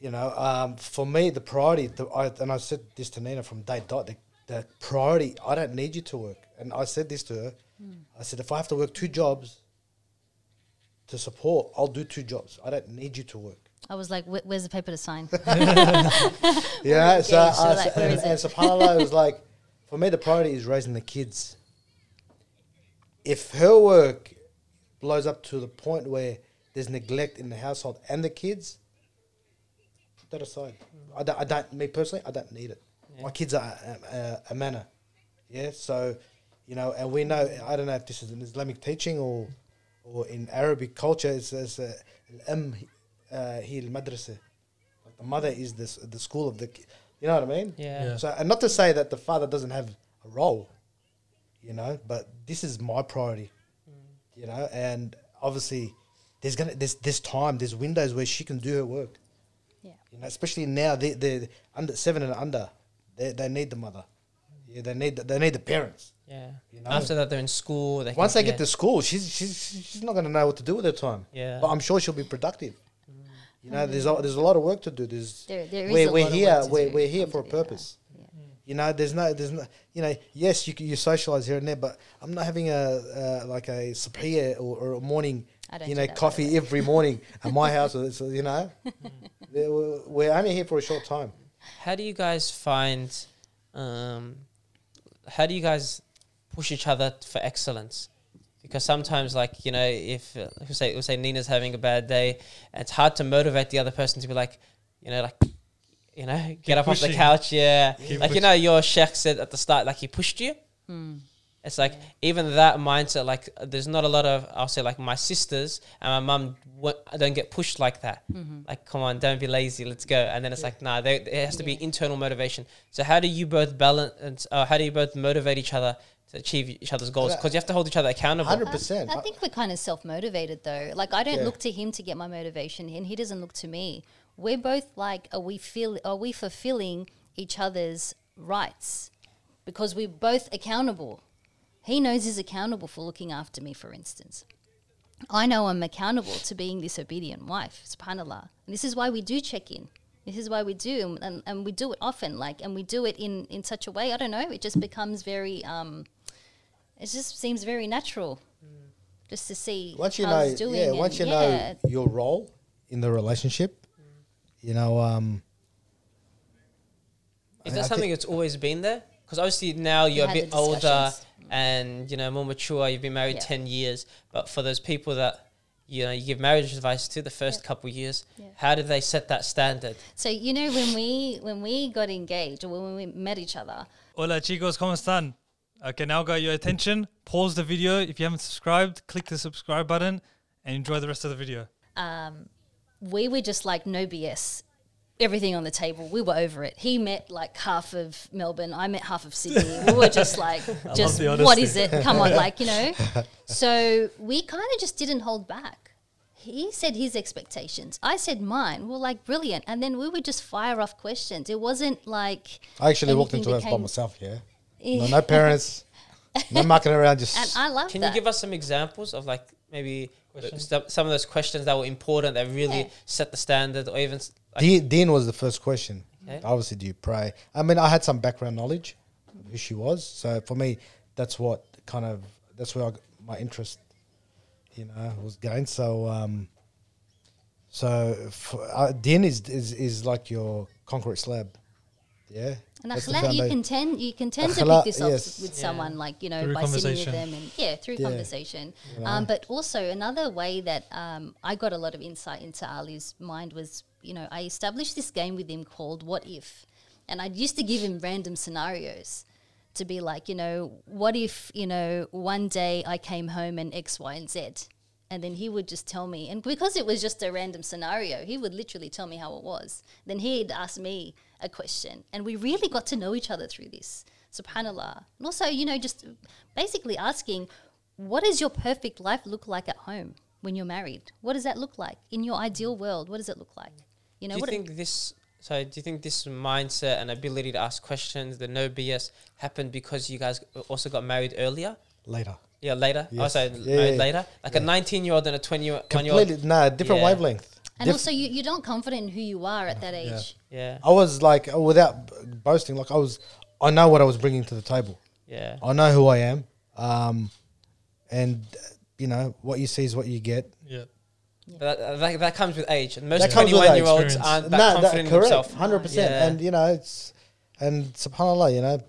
You know, um, for me, the priority, the, I, and I said this to Nina from day dot, the, the priority, I don't need you to work. And I said this to her. Hmm. I said, if I have to work two jobs to support, I'll do two jobs. I don't need you to work. I was like, where's the paper to sign? Yeah, so, engaged, so I like, said- and, is and subhanAllah, was like, for me, the priority is raising the kids. If her work blows up to the point where there's neglect in the household and the kids, put that aside. I don't, I don't, me personally, I don't need it. Yeah. My kids are a, a, amanah. Yeah, so you know, and we know. I don't know if this is an Islamic teaching or or in Arabic culture. It says al-am uh, he al-madrasa. The mother is this the school of the. You know what I mean? Yeah. Yeah. So, and not to say that the father doesn't have a role, you know, but this is my priority, you know, and obviously there's gonna there's this time, there's windows where she can do her work, Yeah. you know, especially now they they under seven and under, they they need the mother, yeah, they need the, they need the parents. Yeah. You know? After that, they're in school. They Once can, they get to school, she's she's she's not gonna know what to do with her time. Yeah. but I'm sure she'll be productive. You know, there's a, there's a lot of work to do. There's There, there is we're, a we're lot of here work to we're, do, we're here for a to be fair. purpose. Yeah. You know, there's no, there's no, you know, yes, you you socialize here and there, but I'm not having a uh, like a subhiya or, or a morning, I don't you know, that, by the coffee way. every morning at my house. So, so, you know, we're, we're only here for a short time. How do you guys find? Um, how do you guys push each other for excellence? Because sometimes, like you know, if uh, we say we say Nina's having a bad day, it's hard to motivate the other person to be like, you know, like, you know, get up off the couch, yeah. Keep like you know, your sheikh said at the start, like he pushed you. Hmm. It's like even that mindset. Like there's not a lot of I'll say like my sisters and my mum w- don't get pushed like that. Mm-hmm. Like come on, don't be lazy, let's go. And then it's like nah, there, there has to be internal motivation. So how do you both balance? Uh, how do you both motivate each other to achieve each other's goals? Because you have to hold each other accountable. Hundred I- percent. I think we're kind of self motivated though. Like I don't Yeah. look to him to get my motivation, and he doesn't look to me. We're both like, are we feel? Are we fulfilling each other's rights? Because we're both accountable. He knows he's accountable for looking after me, for instance. I know I'm accountable to being this obedient wife, subhanAllah. And this is why we do check in. This is why we do, and, and we do it often, like, and we do it in, in such a way, I don't know, it just becomes very, um, it just seems very natural just to see Once you how know, doing. yeah, once you yeah, know your role in the relationship, you know, um, Is I- that I something that's always been there? Because obviously now you're a bit older and you know more mature. You've been married Yeah. ten years, but for those people that you know you give marriage advice to the first Yeah. couple years, Yeah. how did they set that standard? So you know when we when we got engaged or when we met each other, Hola chicos, ¿cómo están? Okay, now got your attention. Pause the video. If you haven't subscribed, click the subscribe button and enjoy the rest of the video. um, we were just like no BS. Everything on the table. We were over it. He met like half of Melbourne. I met half of Sydney. We were just like, just the what honesty. is it? Come on, like you know. So we kind of just didn't hold back. He said his expectations. I said mine. We're like brilliant, and then we would just fire off questions. It wasn't like I actually walked into it by myself. Yeah, no, no parents, no mucking around. Just And I love Can that. you give us some examples of like maybe Questions? some, some of those questions that were important that really Yeah. set the standard, or even s- like, Din, Din was the first question. Okay. Obviously, do you pray? I mean, I had some background knowledge of who she was, so for me, that's what kind of that's where I my interest, you know, was going. So, um, so for, uh, Din is, is is like your concrete slab, yeah. And That's the akhlaq, you can tend you can tend to pick this up yes. with Yeah. someone like you know Through by sitting with them and yeah through Yeah. conversation. You Um, but also another way that um, I got a lot of insight into Ali's mind was you know I established this game with him called What If, and I used to give him random scenarios to be like you know what if you know one day I came home and X Y and Z. And then he would just tell me, and because it was just a random scenario, he would literally tell me how it was. Then he'd ask me a question, and we really got to know each other through this. Subhanallah. And also, you know, just basically asking, what does your perfect life look like at home when you're married? What does that look like in your ideal world? What does it look like? You know, do you what think this? So, do you think this mindset and ability to ask questions, the no BS, happened because you guys also got married earlier? later. Yeah, later. Oh, yes. Also, Yeah, married yeah, later, like a nineteen-year-old and a twenty-one-year-old. Completely, no, different Yeah. wavelength. And Diff- also, you, you're not confident in who you are at that age. Yeah, I was like, uh, without b- boasting, like I was, I know what I was bringing to the table. yeah. I know who I am, um, and uh, you know what you see is what you get. Yeah. But that, that, that comes with age. And most That comes with twenty-one-year-olds aren't that No, confident in correct, themselves. hundred percent. Yeah. And you know, it's and Subhanallah, you know,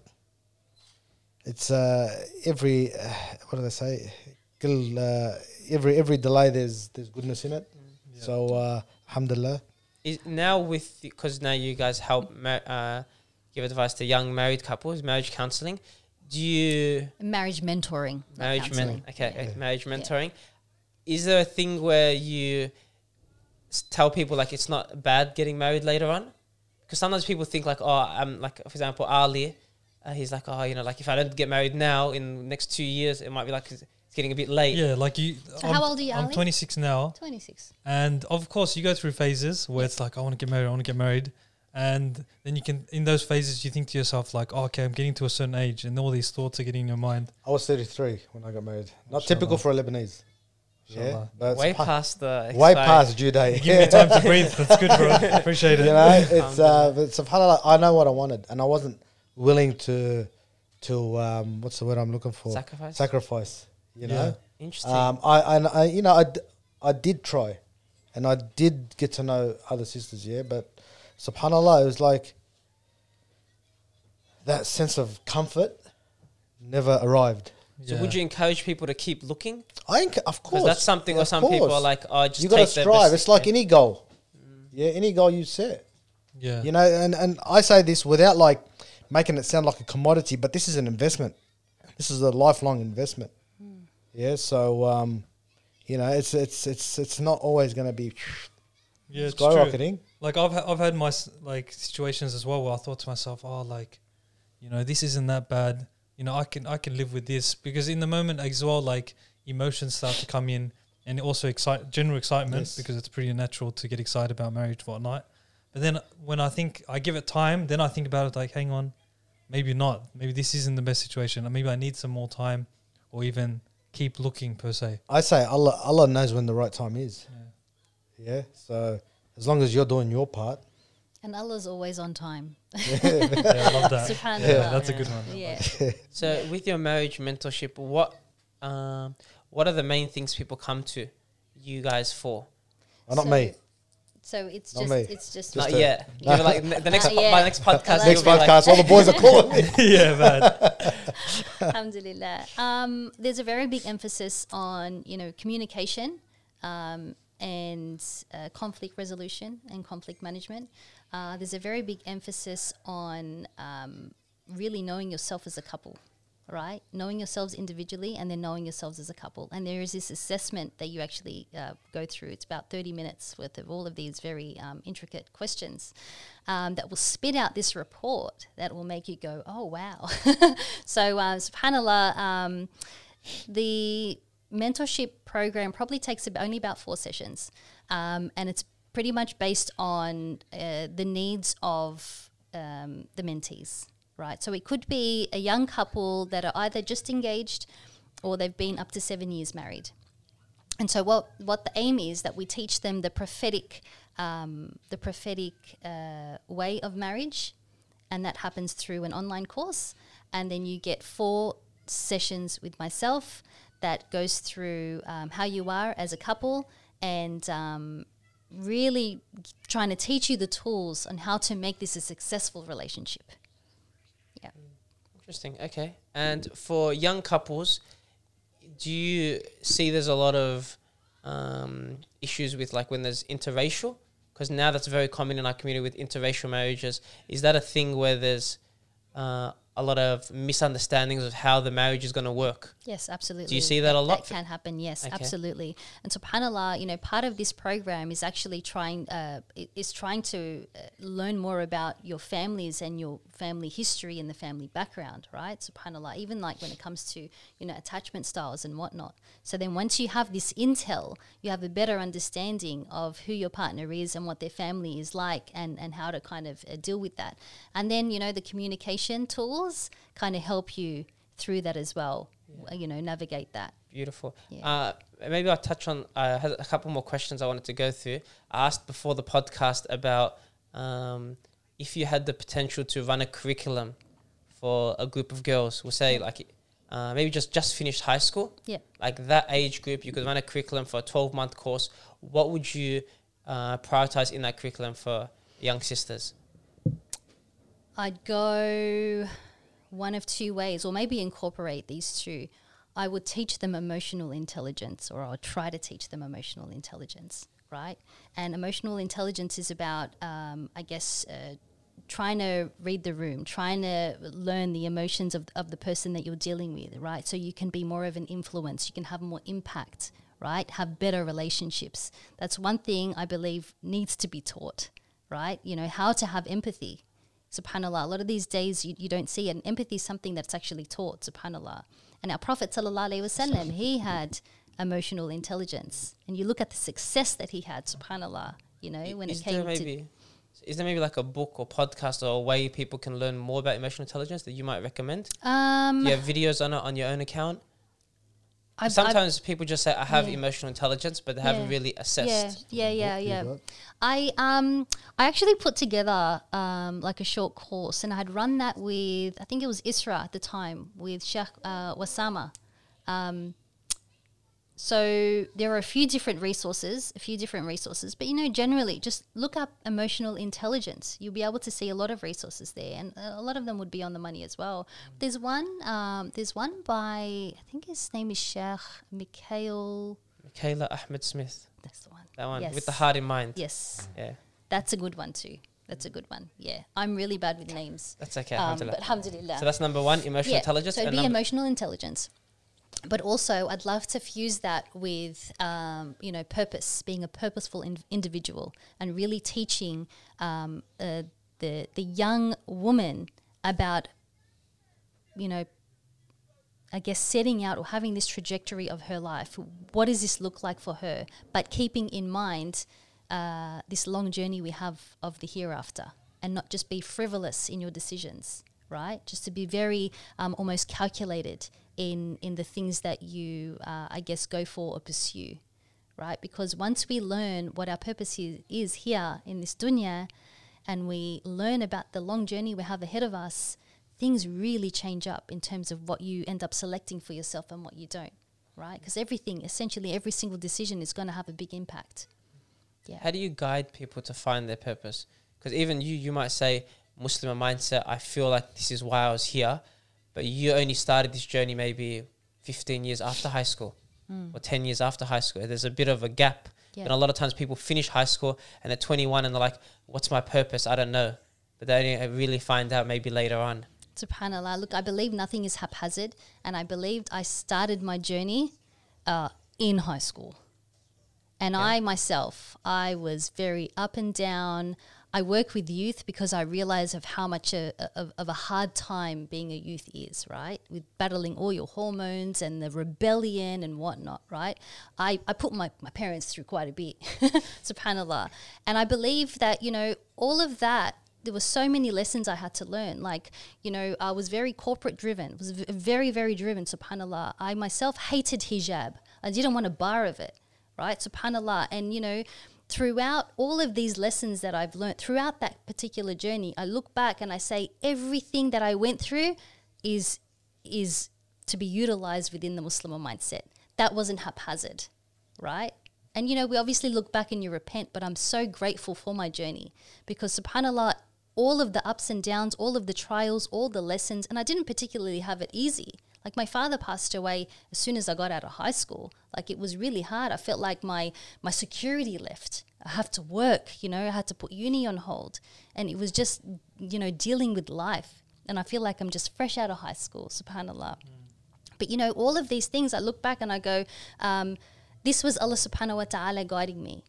it's uh, every uh, what do they say? Kul, Uh, every every delay, there's there's goodness in it. So uh, alhamdulillah. Is now with because now you guys help ma- uh, give advice to young married couples, marriage counseling. Do you Marriage mentoring. not marriage men? Okay, Yeah. uh, marriage mentoring. Is there a thing where you s- tell people like it's not bad getting married later on? Because sometimes people think like, oh, I'm like for example Ali, uh, he's like, oh, you know, like if I don't get married now in the next two years, it might be like it's it's getting a bit late. Yeah, like you. So I'm, how old are you, I'm Ali? 26 now, 26. and of course you go through phases where it's like I want to get married, I want to get married, and then you can in those phases you think to yourself like, oh, okay, I'm getting to a certain age, and all these thoughts are getting in your mind. I was 33 when I got married. Not Mashallah. typical for a Lebanese. Yeah, but way it's pa- past the way expiry. past due date. Give me time to breathe. That's good, bro. Appreciate it. you know, it's uh, but subhanallah, I know what I wanted, and I wasn't willing to, to um, what's the word I'm looking for? Sacrifice. Sacrifice. You Yeah. know, Interesting. um, I, I, I, you know, I, d- I did try, and I did get to know other sisters. Yeah, but subhanallah, it was like that sense of comfort never arrived. so Yeah. would you encourage people to keep looking? I think, of course, that's something where of some people are course. like, oh, just you got to take strive. It's like yeah. any goal. Yeah, any goal you set. Yeah. You know, and, and I say this without like making it sound like a commodity, but this is an investment. This is a lifelong investment. Yeah, so um, you know, it's it's it's it's not always going to be yeah, skyrocketing. Like I've ha- I've had my like situations as well where I thought to myself, oh, like, you know, this isn't that bad. You know, I can I can live with this because in the moment as well, like emotions start to come in, and also excite general excitement Yes. because it's pretty natural to get excited about marriage whatnot. But then when I think I give it time, then I think about it like, hang on, maybe not. Maybe this isn't the best situation. Or maybe I need some more time, or even keep looking per se. I say Allah Allah knows when the right time is. Yeah, so as long as you're doing your part, And Allah's always on time. Yeah, I love that. Subhanallah. Yeah, that's a good one. Yeah. So with your marriage mentorship, what um, what are the main things people come to you guys for? oh, not So- me. So it's Not just me. it's just, Not yet. Give like the next Not po- yet. by the next podcast. Next you'll like- podcast, all the boys are calling me. yeah, man. Alhamdulillah. Um, there's a very big emphasis on you know communication um, and uh, conflict resolution and conflict management. Uh, there's a very big emphasis on um, really knowing yourself as a couple, right? Knowing yourselves individually and then knowing yourselves as a couple. And there is this assessment that you actually uh, go through. It's about 30 minutes worth of all of these very um, intricate questions um, that will spit out this report that will make you go, oh, wow. so, uh, subhanAllah, um, the mentorship program probably takes only about four sessions. Um, and it's pretty much based on uh, the needs of um, the mentees, right? So it could be a young couple that are either just engaged or they've been up to seven years married. And so what what the aim is that we teach them the prophetic um, the prophetic uh, way of marriage, and that happens through an online course. And then you get four sessions with myself that goes through um, how you are as a couple and um, really trying to teach you the tools on how to make this a successful relationship. Interesting. Okay. And for young couples, do you see there's a lot of um, issues with like when there's interracial? Because now that's very common in our community with interracial marriages. Is that a thing where there's uh, a lot of misunderstandings of how the marriage is going to work? Yes, absolutely. Do you see that a lot? That can happen. Yes, Okay. absolutely. And subhanallah, you know, part of this program is actually trying uh, is trying to uh, learn more about your families and your family history and the family background, right? Subhanallah. Even like when it comes to you know attachment styles and whatnot. So then once you have this intel, you have a better understanding of who your partner is and what their family is like, and and how to kind of uh, deal with that. And then you know the communication kind of help you through that as well. uh, You know, navigate that. Beautiful. Yeah. Uh, maybe I'll touch on. I had a couple more questions I wanted to go through. I asked before the podcast about um, if you had the potential to run a curriculum for a group of girls. We'll say like uh, maybe just just finished high school. Yeah. Like that age group, you could run a curriculum for a twelve month course. What would you uh, prioritize in that curriculum for young sisters? I'd go one of two ways, or maybe incorporate these two. I would teach them emotional intelligence, or I would try to teach them emotional intelligence, right? And emotional intelligence is about, um, I guess, uh, trying to read the room, trying to learn the emotions of, of the person that you're dealing with, right? So you can be more of an influence, you can have more impact, right? Have better relationships. That's one thing I believe needs to be taught, right? You know, how to have empathy. Subhanallah. A lot of these days you, you don't see. And empathy is something that's actually taught, subhanallah. And our Prophet sallallahu alaihi wasallam, he had emotional intelligence. And you look at the success that he had, subhanallah, you know, when is it came there to maybe is there maybe like a book or podcast or a way people can learn more about emotional intelligence that you might recommend? um Do you have videos on it on your own account? I've- I've- Sometimes people just say I have Yeah. emotional intelligence, but they haven't really assessed. Yeah, yeah, yeah, yeah. I um I actually put together um like a short course, and I had run that with I think it was Isra at the time with Sheikh uh, Wasama. Um, so there are a few different resources, a few different resources, but you know, generally, just look up emotional intelligence. You'll be able to see a lot of resources there, and a lot of them would be on the money as well. There's one, um, there's one by I think his name is Sheikh Mikaeel. Mikaeel Ahmed Smith, That's the one. that one with the heart in mind. Yes, Yeah, that's a good one too. That's a good one. Yeah, I'm really bad with names. that's okay. Um, alhamdulillah. but alhamdulillah. So that's number one, emotional yeah, intelligence. So it'd and be emotional intelligence. But also, I'd love to fuse that with, um, you know, purpose, being a purposeful in- individual, and really teaching um, uh, the the young woman about, you know, I guess setting out or having this trajectory of her life. What does this look like for her? But keeping in mind uh, this long journey we have of the hereafter, and not just be frivolous in your decisions, right? Just to be very um, almost calculated in in the things that you, uh, I guess, go for or pursue, right? Because once we learn what our purpose is, is here in this dunya, and we learn about the long journey we have ahead of us, things really change up in terms of what you end up selecting for yourself and what you don't, right? Because everything, essentially, every single decision is going to have a big impact. Yeah. How do you guide people to find their purpose? Because even you, you might say Muslim mindset. I feel like this is why I was here, but you only started this journey maybe 15 years after high school or 10 years after high school. There's a bit of a gap. Yeah. And a lot of times people finish high school and they're 21 and they're like, "What's my purpose? I don't know." But they only really find out maybe later on. Subhanallah. Look, I believe nothing is haphazard, and I believed I started my journey uh, in high school. And I myself, I was very up and down. I work with youth because I realize of how much a, of, of a hard time being a youth is, right? With battling all your hormones and the rebellion and whatnot, right? I, I put my, my parents through quite a bit, subhanAllah. And I believe that, you know, all of that there were so many lessons I had to learn. Like, you know, I was very corporate driven, was very, very driven, subhanAllah. I myself hated hijab. I didn't want a bar of it, right? Subhanallah. And, you know, throughout all of these lessons that I've learned, throughout that particular journey, I look back and I say everything that I went through is is to be utilized within the Muslim mindset. That wasn't haphazard, right? And you know, we obviously look back and you repent, but I'm so grateful for my journey because subhanAllah, all of the ups and downs, all of the trials, all the lessons, and I didn't particularly have it easy. Like my father passed away as soon as I got out of high school. Like it was really hard. I felt like my my security left. I have to work, you know, I had to put uni on hold. And it was just, you know, dealing with life. And I feel like I'm just fresh out of high school, subhanAllah. But you know, all of these things, I look back and I go, um, this was Allah subhanahu wa ta'ala guiding me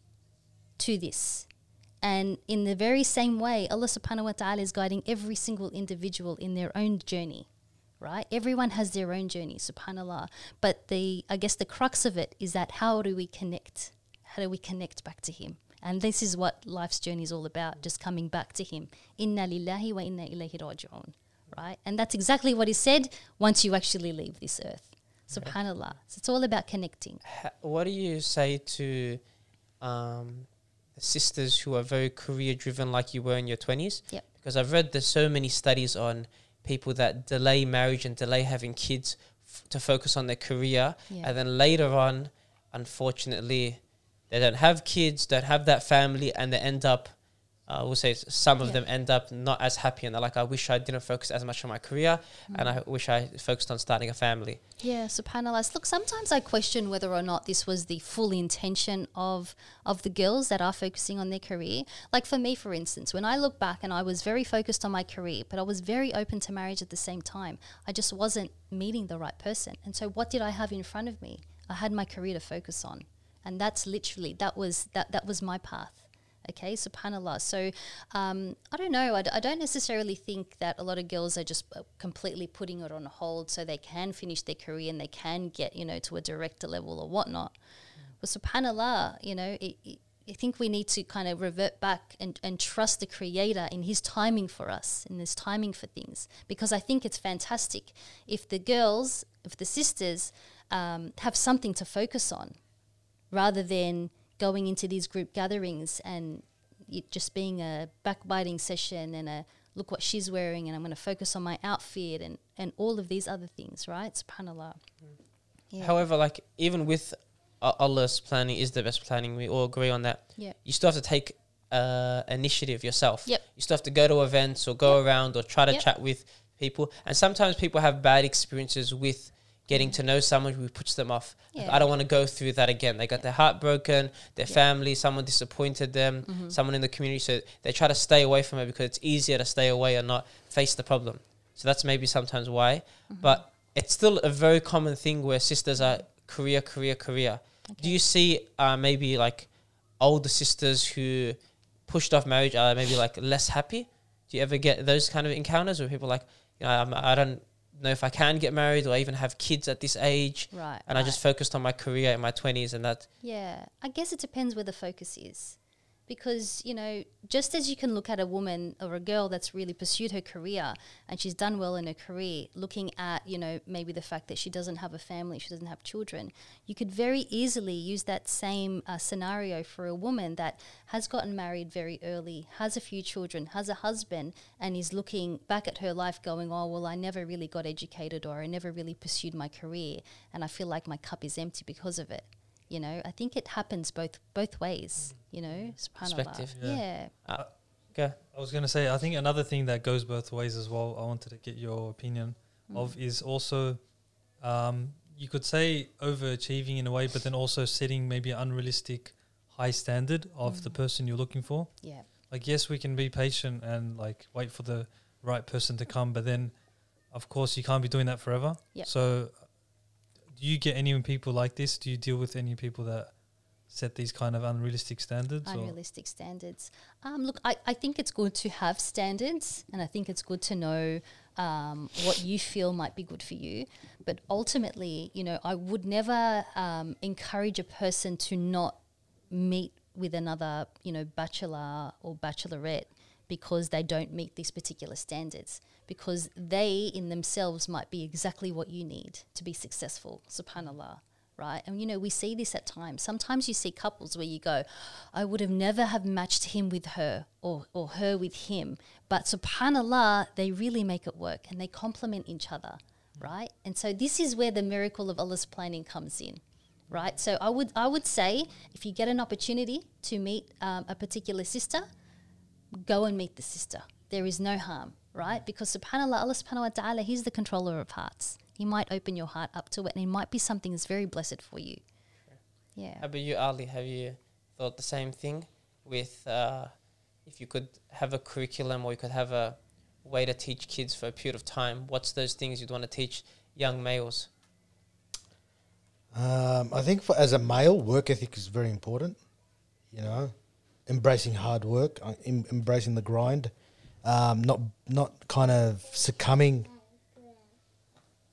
to this. And in the very same way, Allah subhanahu wa ta'ala is guiding every single individual in their own journey, right? Everyone has their own journey, subhanAllah. But the I guess the crux of it is that how do we connect? How do we connect back to Him? And this is what life's journey is all about, just coming back to Him. Inna lillahi wa inna ilayhi raji'un. Right? And that's exactly what He said once you actually leave this earth. Subhanallah. So it's all about connecting. What do you say to um, sisters who are very career driven, like you were in your twenties? Yep. Because I've read there's so many studies on people that delay marriage and delay having kids f- to focus on their career, Yeah. and then later on, unfortunately, they don't have kids, don't have that family, and they end up uh, we'll say some of Yeah. them end up not as happy and they're like, I wish I didn't focus as much on my career and I wish I focused on starting a family. Yeah, subhanallah. Look, sometimes I question whether or not this was the full intention of of the girls that are focusing on their career. Like for me, for instance, when I look back and I was very focused on my career, but I was very open to marriage at the same time. I just wasn't meeting the right person. And so what did I have in front of me? I had my career to focus on. And that's literally that was that that was my path. Okay, subhanallah. So um, I don't know. I, d- I don't necessarily think that a lot of girls are just uh, completely putting it on hold so they can finish their career and they can get you know to a director level or whatnot. But subhanallah, you know, it, it, I think we need to kind of revert back and, and trust the creator in his timing for us, in his timing for things. Because I think it's fantastic if the girls, if the sisters um, have something to focus on rather than going into these group gatherings and it just being a backbiting session and a look what she's wearing and I'm going to focus on my outfit and, and all of these other things, right? Subhanallah. Yeah. However, like even with Allah's planning is the best planning, we all agree on that. Yeah. You still have to take uh, initiative yourself. Yep. You still have to go to events or go around or try to Yep. chat with people. And sometimes people have bad experiences with getting to know someone who puts them off. Like, I don't want to go through that again. They got their heart broken, their Yeah. family, someone disappointed them, Mm-hmm. someone in the community. So they try to stay away from it because it's easier to stay away and not face the problem. So that's maybe sometimes why. Mm-hmm. But it's still a very common thing where sisters are career, career, career. Do you see uh, maybe like older sisters who pushed off marriage are maybe like less happy? Do you ever get those kind of encounters where people are like, you know, I'm, I don't know if I can get married or even have kids at this age, Right. and I just focused on my career in my twenties, and that Yeah, I guess it depends where the focus is. Because, you know, just as you can look at a woman or a girl that's really pursued her career and she's done well in her career, looking at, you know, maybe the fact that she doesn't have a family, she doesn't have children, you could very easily use that same uh, scenario for a woman that has gotten married very early, has a few children, has a husband, and is looking back at her life going, oh, well, I never really got educated or I never really pursued my career and I feel like my cup is empty because of it. You know, I think it happens both both ways. You know. Perspective. Yeah. uh, go. I was going to say, I think another thing that goes both ways as well, I wanted to get your opinion of, is also, um, you could say overachieving in a way, but then also setting maybe an unrealistic high standard of the person you're looking for. Yeah. Like, yes, we can be patient and like wait for the right person to come, but then, of course, you can't be doing that forever. Yep. So, do you get any people like this? Do you deal with any people that set these kind of unrealistic standards? or- Unrealistic standards. Um, look, I, I think it's good to have standards, and I think it's good to know um, what you feel might be good for you. But ultimately, you know, I would never um, encourage a person to not meet with another, you know, bachelor or bachelorette because they don't meet these particular standards. Because they in themselves might be exactly what you need to be successful, subhanAllah, right? And you know, we see this at times. Sometimes you see couples where you go, I would have never have matched him with her or, or her with him. But subhanAllah, they really make it work and they complement each other, right? And so this is where the miracle of Allah's planning comes in right? So I would I would say if you get an opportunity to meet um, a particular sister, go and meet the sister. There is no harm, right? Because subhanallah, Allah subhanahu wa ta'ala, He's the controller of hearts. He might open your heart up to it and it might be something that's very blessed for you. Yeah. How about you, Ali? Have you thought the same thing with uh, if you could have a curriculum or you could have a way to teach kids for a period of time? What's those things you'd want to teach young males? Um, I think for, as a male, work ethic is very important. You know, embracing hard work, uh, em- embracing the grind, um, not not kind of succumbing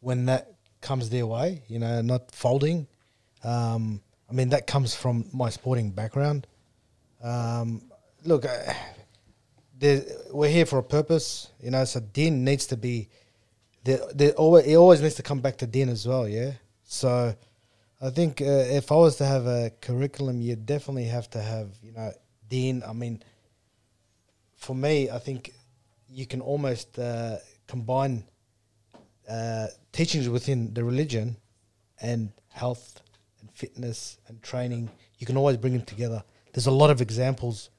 when that comes their way. You know, not folding. Um, I mean, that comes from my sporting background. Um, look, uh, we're here for a purpose. You know, so din needs to be. There always, it always needs to come back to din as well. Yeah, so. I think uh, if I was to have a curriculum, you'd definitely have to have, you know, Din. I mean, for me, I think you can almost uh, combine uh, teachings within the religion and health and fitness and training. You can always bring them together. There's a lot of examples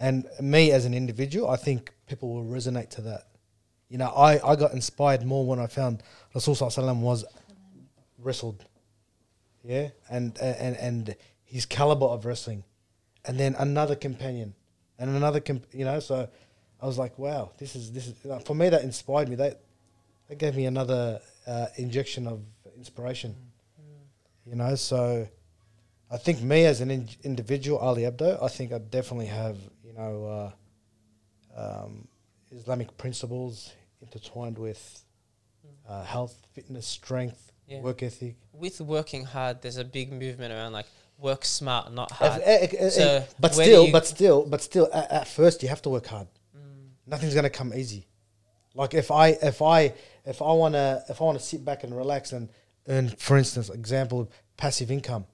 And me as an individual, I think people will resonate to that. You know, I, I got inspired more when I found Rasul Sallallahu was wrestled. Yeah, and and and his caliber of wrestling, and then another companion, and another comp- you know. So I was like, wow, this is this is for me that inspired me. That that gave me another uh, injection of inspiration. You know, so I think me as an in- individual, Ali Abdo, I think I definitely have you know uh, um, Islamic principles intertwined with uh, health, fitness, strength, Yeah. work ethic. With working hard, there's a big movement around like work smart, not hard. Eh, eh, eh, So eh, but still, but still, but still, at, at first you have to work hard. Mm. Nothing's gonna come easy. Like if I if I if I wanna if I wanna sit back and relax and earn, for instance, example passive income,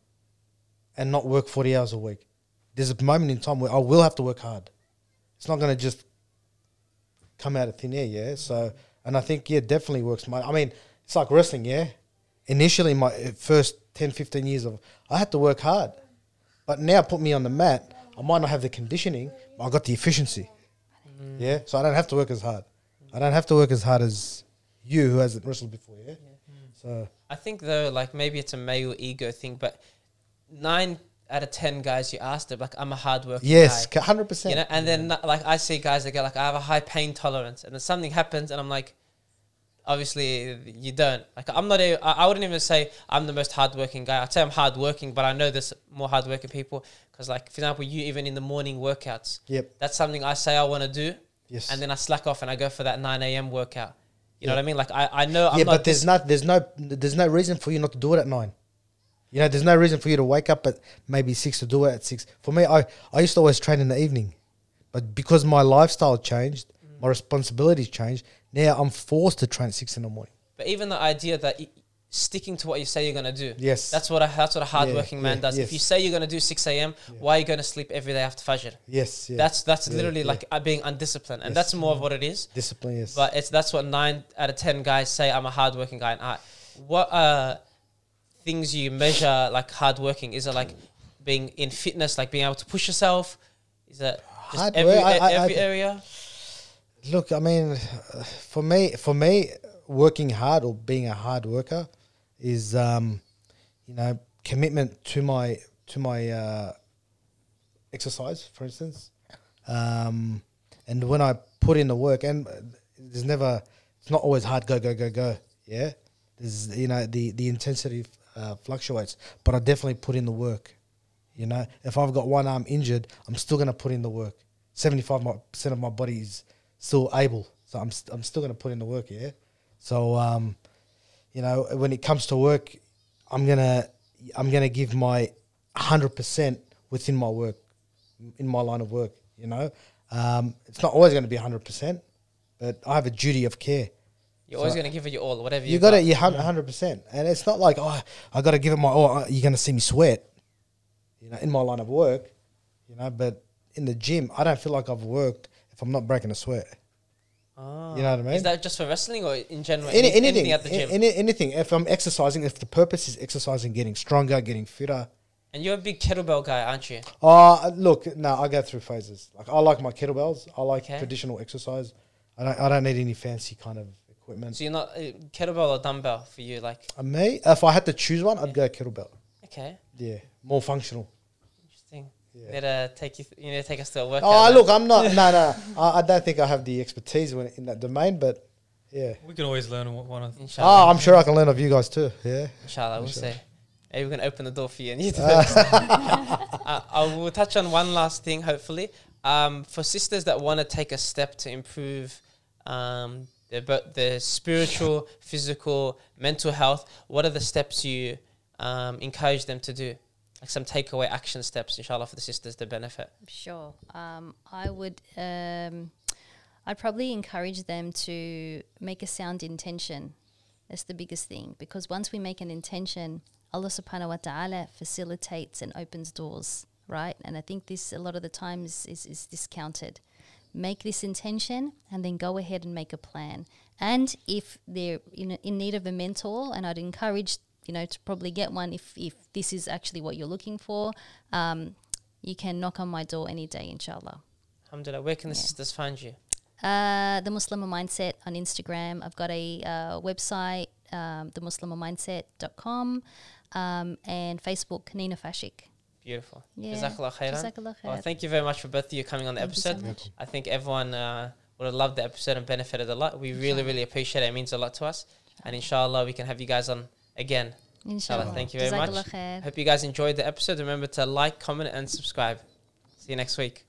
and not work forty hours a week, there's a moment in time where I will have to work hard. It's not gonna just come out of thin air, yeah. So, and I think yeah, definitely works. My, I mean, it's like wrestling, yeah. Initially, my uh, first 10, 15 years of, I had to work hard, but now put me on the mat. I might not have the conditioning, but I got the efficiency. Yeah, so I don't have to work as hard. I don't have to work as hard as you who hasn't wrestled before. Yeah, so I think though, like maybe it's a male ego thing, but nine out of ten guys you asked are like, I'm a hard worker. yes, guy. hundred percent. You know, and then like I see guys that go like, I have a high pain tolerance, and then something happens, and I'm like, obviously you don't. Like I'm not. A, I wouldn't even say I'm the most hardworking guy. I'd say I'm hardworking, but I know there's more hardworking people. Because like for example, you even in the morning workouts, Yep. that's something I say I want to do, Yes. and then I slack off and I go for that 9 a.m. workout. You know what I mean? Like I, I know I'm yeah, not but there's not there's no there's no reason for you not to do it at nine. You know, there's no reason for you to wake up at maybe six to do it at six. For me, I I used to always train in the evening, but because my lifestyle changed, Mm. my responsibilities changed. Now I'm forced to train at six in the morning. But even the idea that y- sticking to what you say you're gonna do. Yes. That's what a that's what a hardworking man yeah, does. If you say you're gonna do six a.m., why are you gonna sleep every day after fajr? Yes, yeah. That's that's Yeah, literally yeah. like uh, being undisciplined, and Yes. that's more of what it is. discipline. Yes, But it's that's what nine out of ten guys say. I'm a hardworking guy. And I, what uh things you measure like hardworking? Is it like being in fitness, like being able to push yourself? Is it just Hard every work, I- I- every I- area? Look, I mean, for me, for me, working hard or being a hard worker is, um, you know, commitment to my to my uh, exercise, for instance. Um, and when I put in the work, and there's never, it's not always hard. Go, go, go, go. Yeah, there's you know the the intensity uh, fluctuates, but I definitely put in the work. You know, if I've got one arm injured, I'm still going to put in the work. Seventy-five percent of my body is still able, so I'm st- I'm still going to put in the work. Yeah. So, um, you know, when it comes to work, I'm gonna I'm gonna give my hundred percent within my work, in my line of work. You know, um, it's not always going to be hundred percent, but I have a duty of care. You're always So- gonna give it your all, whatever you, You got it, You're hundred percent, and it's not like oh, I got to give it my all. You're gonna see me sweat, you know, in my line of work, you know. But in the gym, I don't feel like I've worked if I'm not breaking a sweat. You know what I mean? Is that just for wrestling or in general? Any, Any- anything, at the gym? any, anything. If I'm exercising, if the purpose is exercising, getting stronger, getting fitter. and you're a big kettlebell guy, aren't you? Uh look, no, I go through phases. Like I like my kettlebells. I like Okay. traditional exercise. I don't, I don't need any fancy kind of equipment. So you're not uh, kettlebell or dumbbell for you, like Uh, me, if I had to choose one, I'd go kettlebell. okay, Yeah, more functional. interesting. Yeah. Need to take you. Th- you need to take us to a workout. Oh, now. look, I'm not. no, no. I, I don't think I have the expertise when, in that domain, but yeah. We can always learn one- one of Inshallah, Oh, I'm sure I can learn of you guys too. Yeah. inshallah, we'll Inshallah. see. Maybe we can open the door for you and you do uh, I will touch on one last thing, hopefully. Um, for sisters that want to take a step to improve um, their, bo- their spiritual, physical, mental health, what are the steps you um, encourage them to do? Like some takeaway action steps, inshallah, for the sisters to benefit. Sure. Um, I would. Um, I'd probably encourage them to make a sound intention. That's the biggest thing because once we make an intention, Allah Subhanahu wa Taala facilitates and opens doors, right? And I think this a lot of the times is, is discounted. Make this intention and then go ahead and make a plan. And if they're in, in need of a mentor, and I'd encourage you know to probably get one if if this is actually what you're looking for. Um, you can knock on my door any day, inshallah. Alhamdulillah. Where can the Yeah. sisters find you? Uh, the Muslimah Mindset on Instagram. I've got a uh, website, um, themuslimahmindset.com, um, and Facebook, Nina Fashik. Beautiful. Yeah. Jazakallah khairan. Jazakallah Well, thank you very much for both of you coming on the Thank you so episode. I think everyone uh, would have loved the episode and benefited a lot. We really, really appreciate it. It means a lot to us. And inshallah, we can have you guys on again. Inshallah. Thank you very much. Khair. Hope you guys enjoyed the episode. Remember to like, comment, and subscribe. See you next week.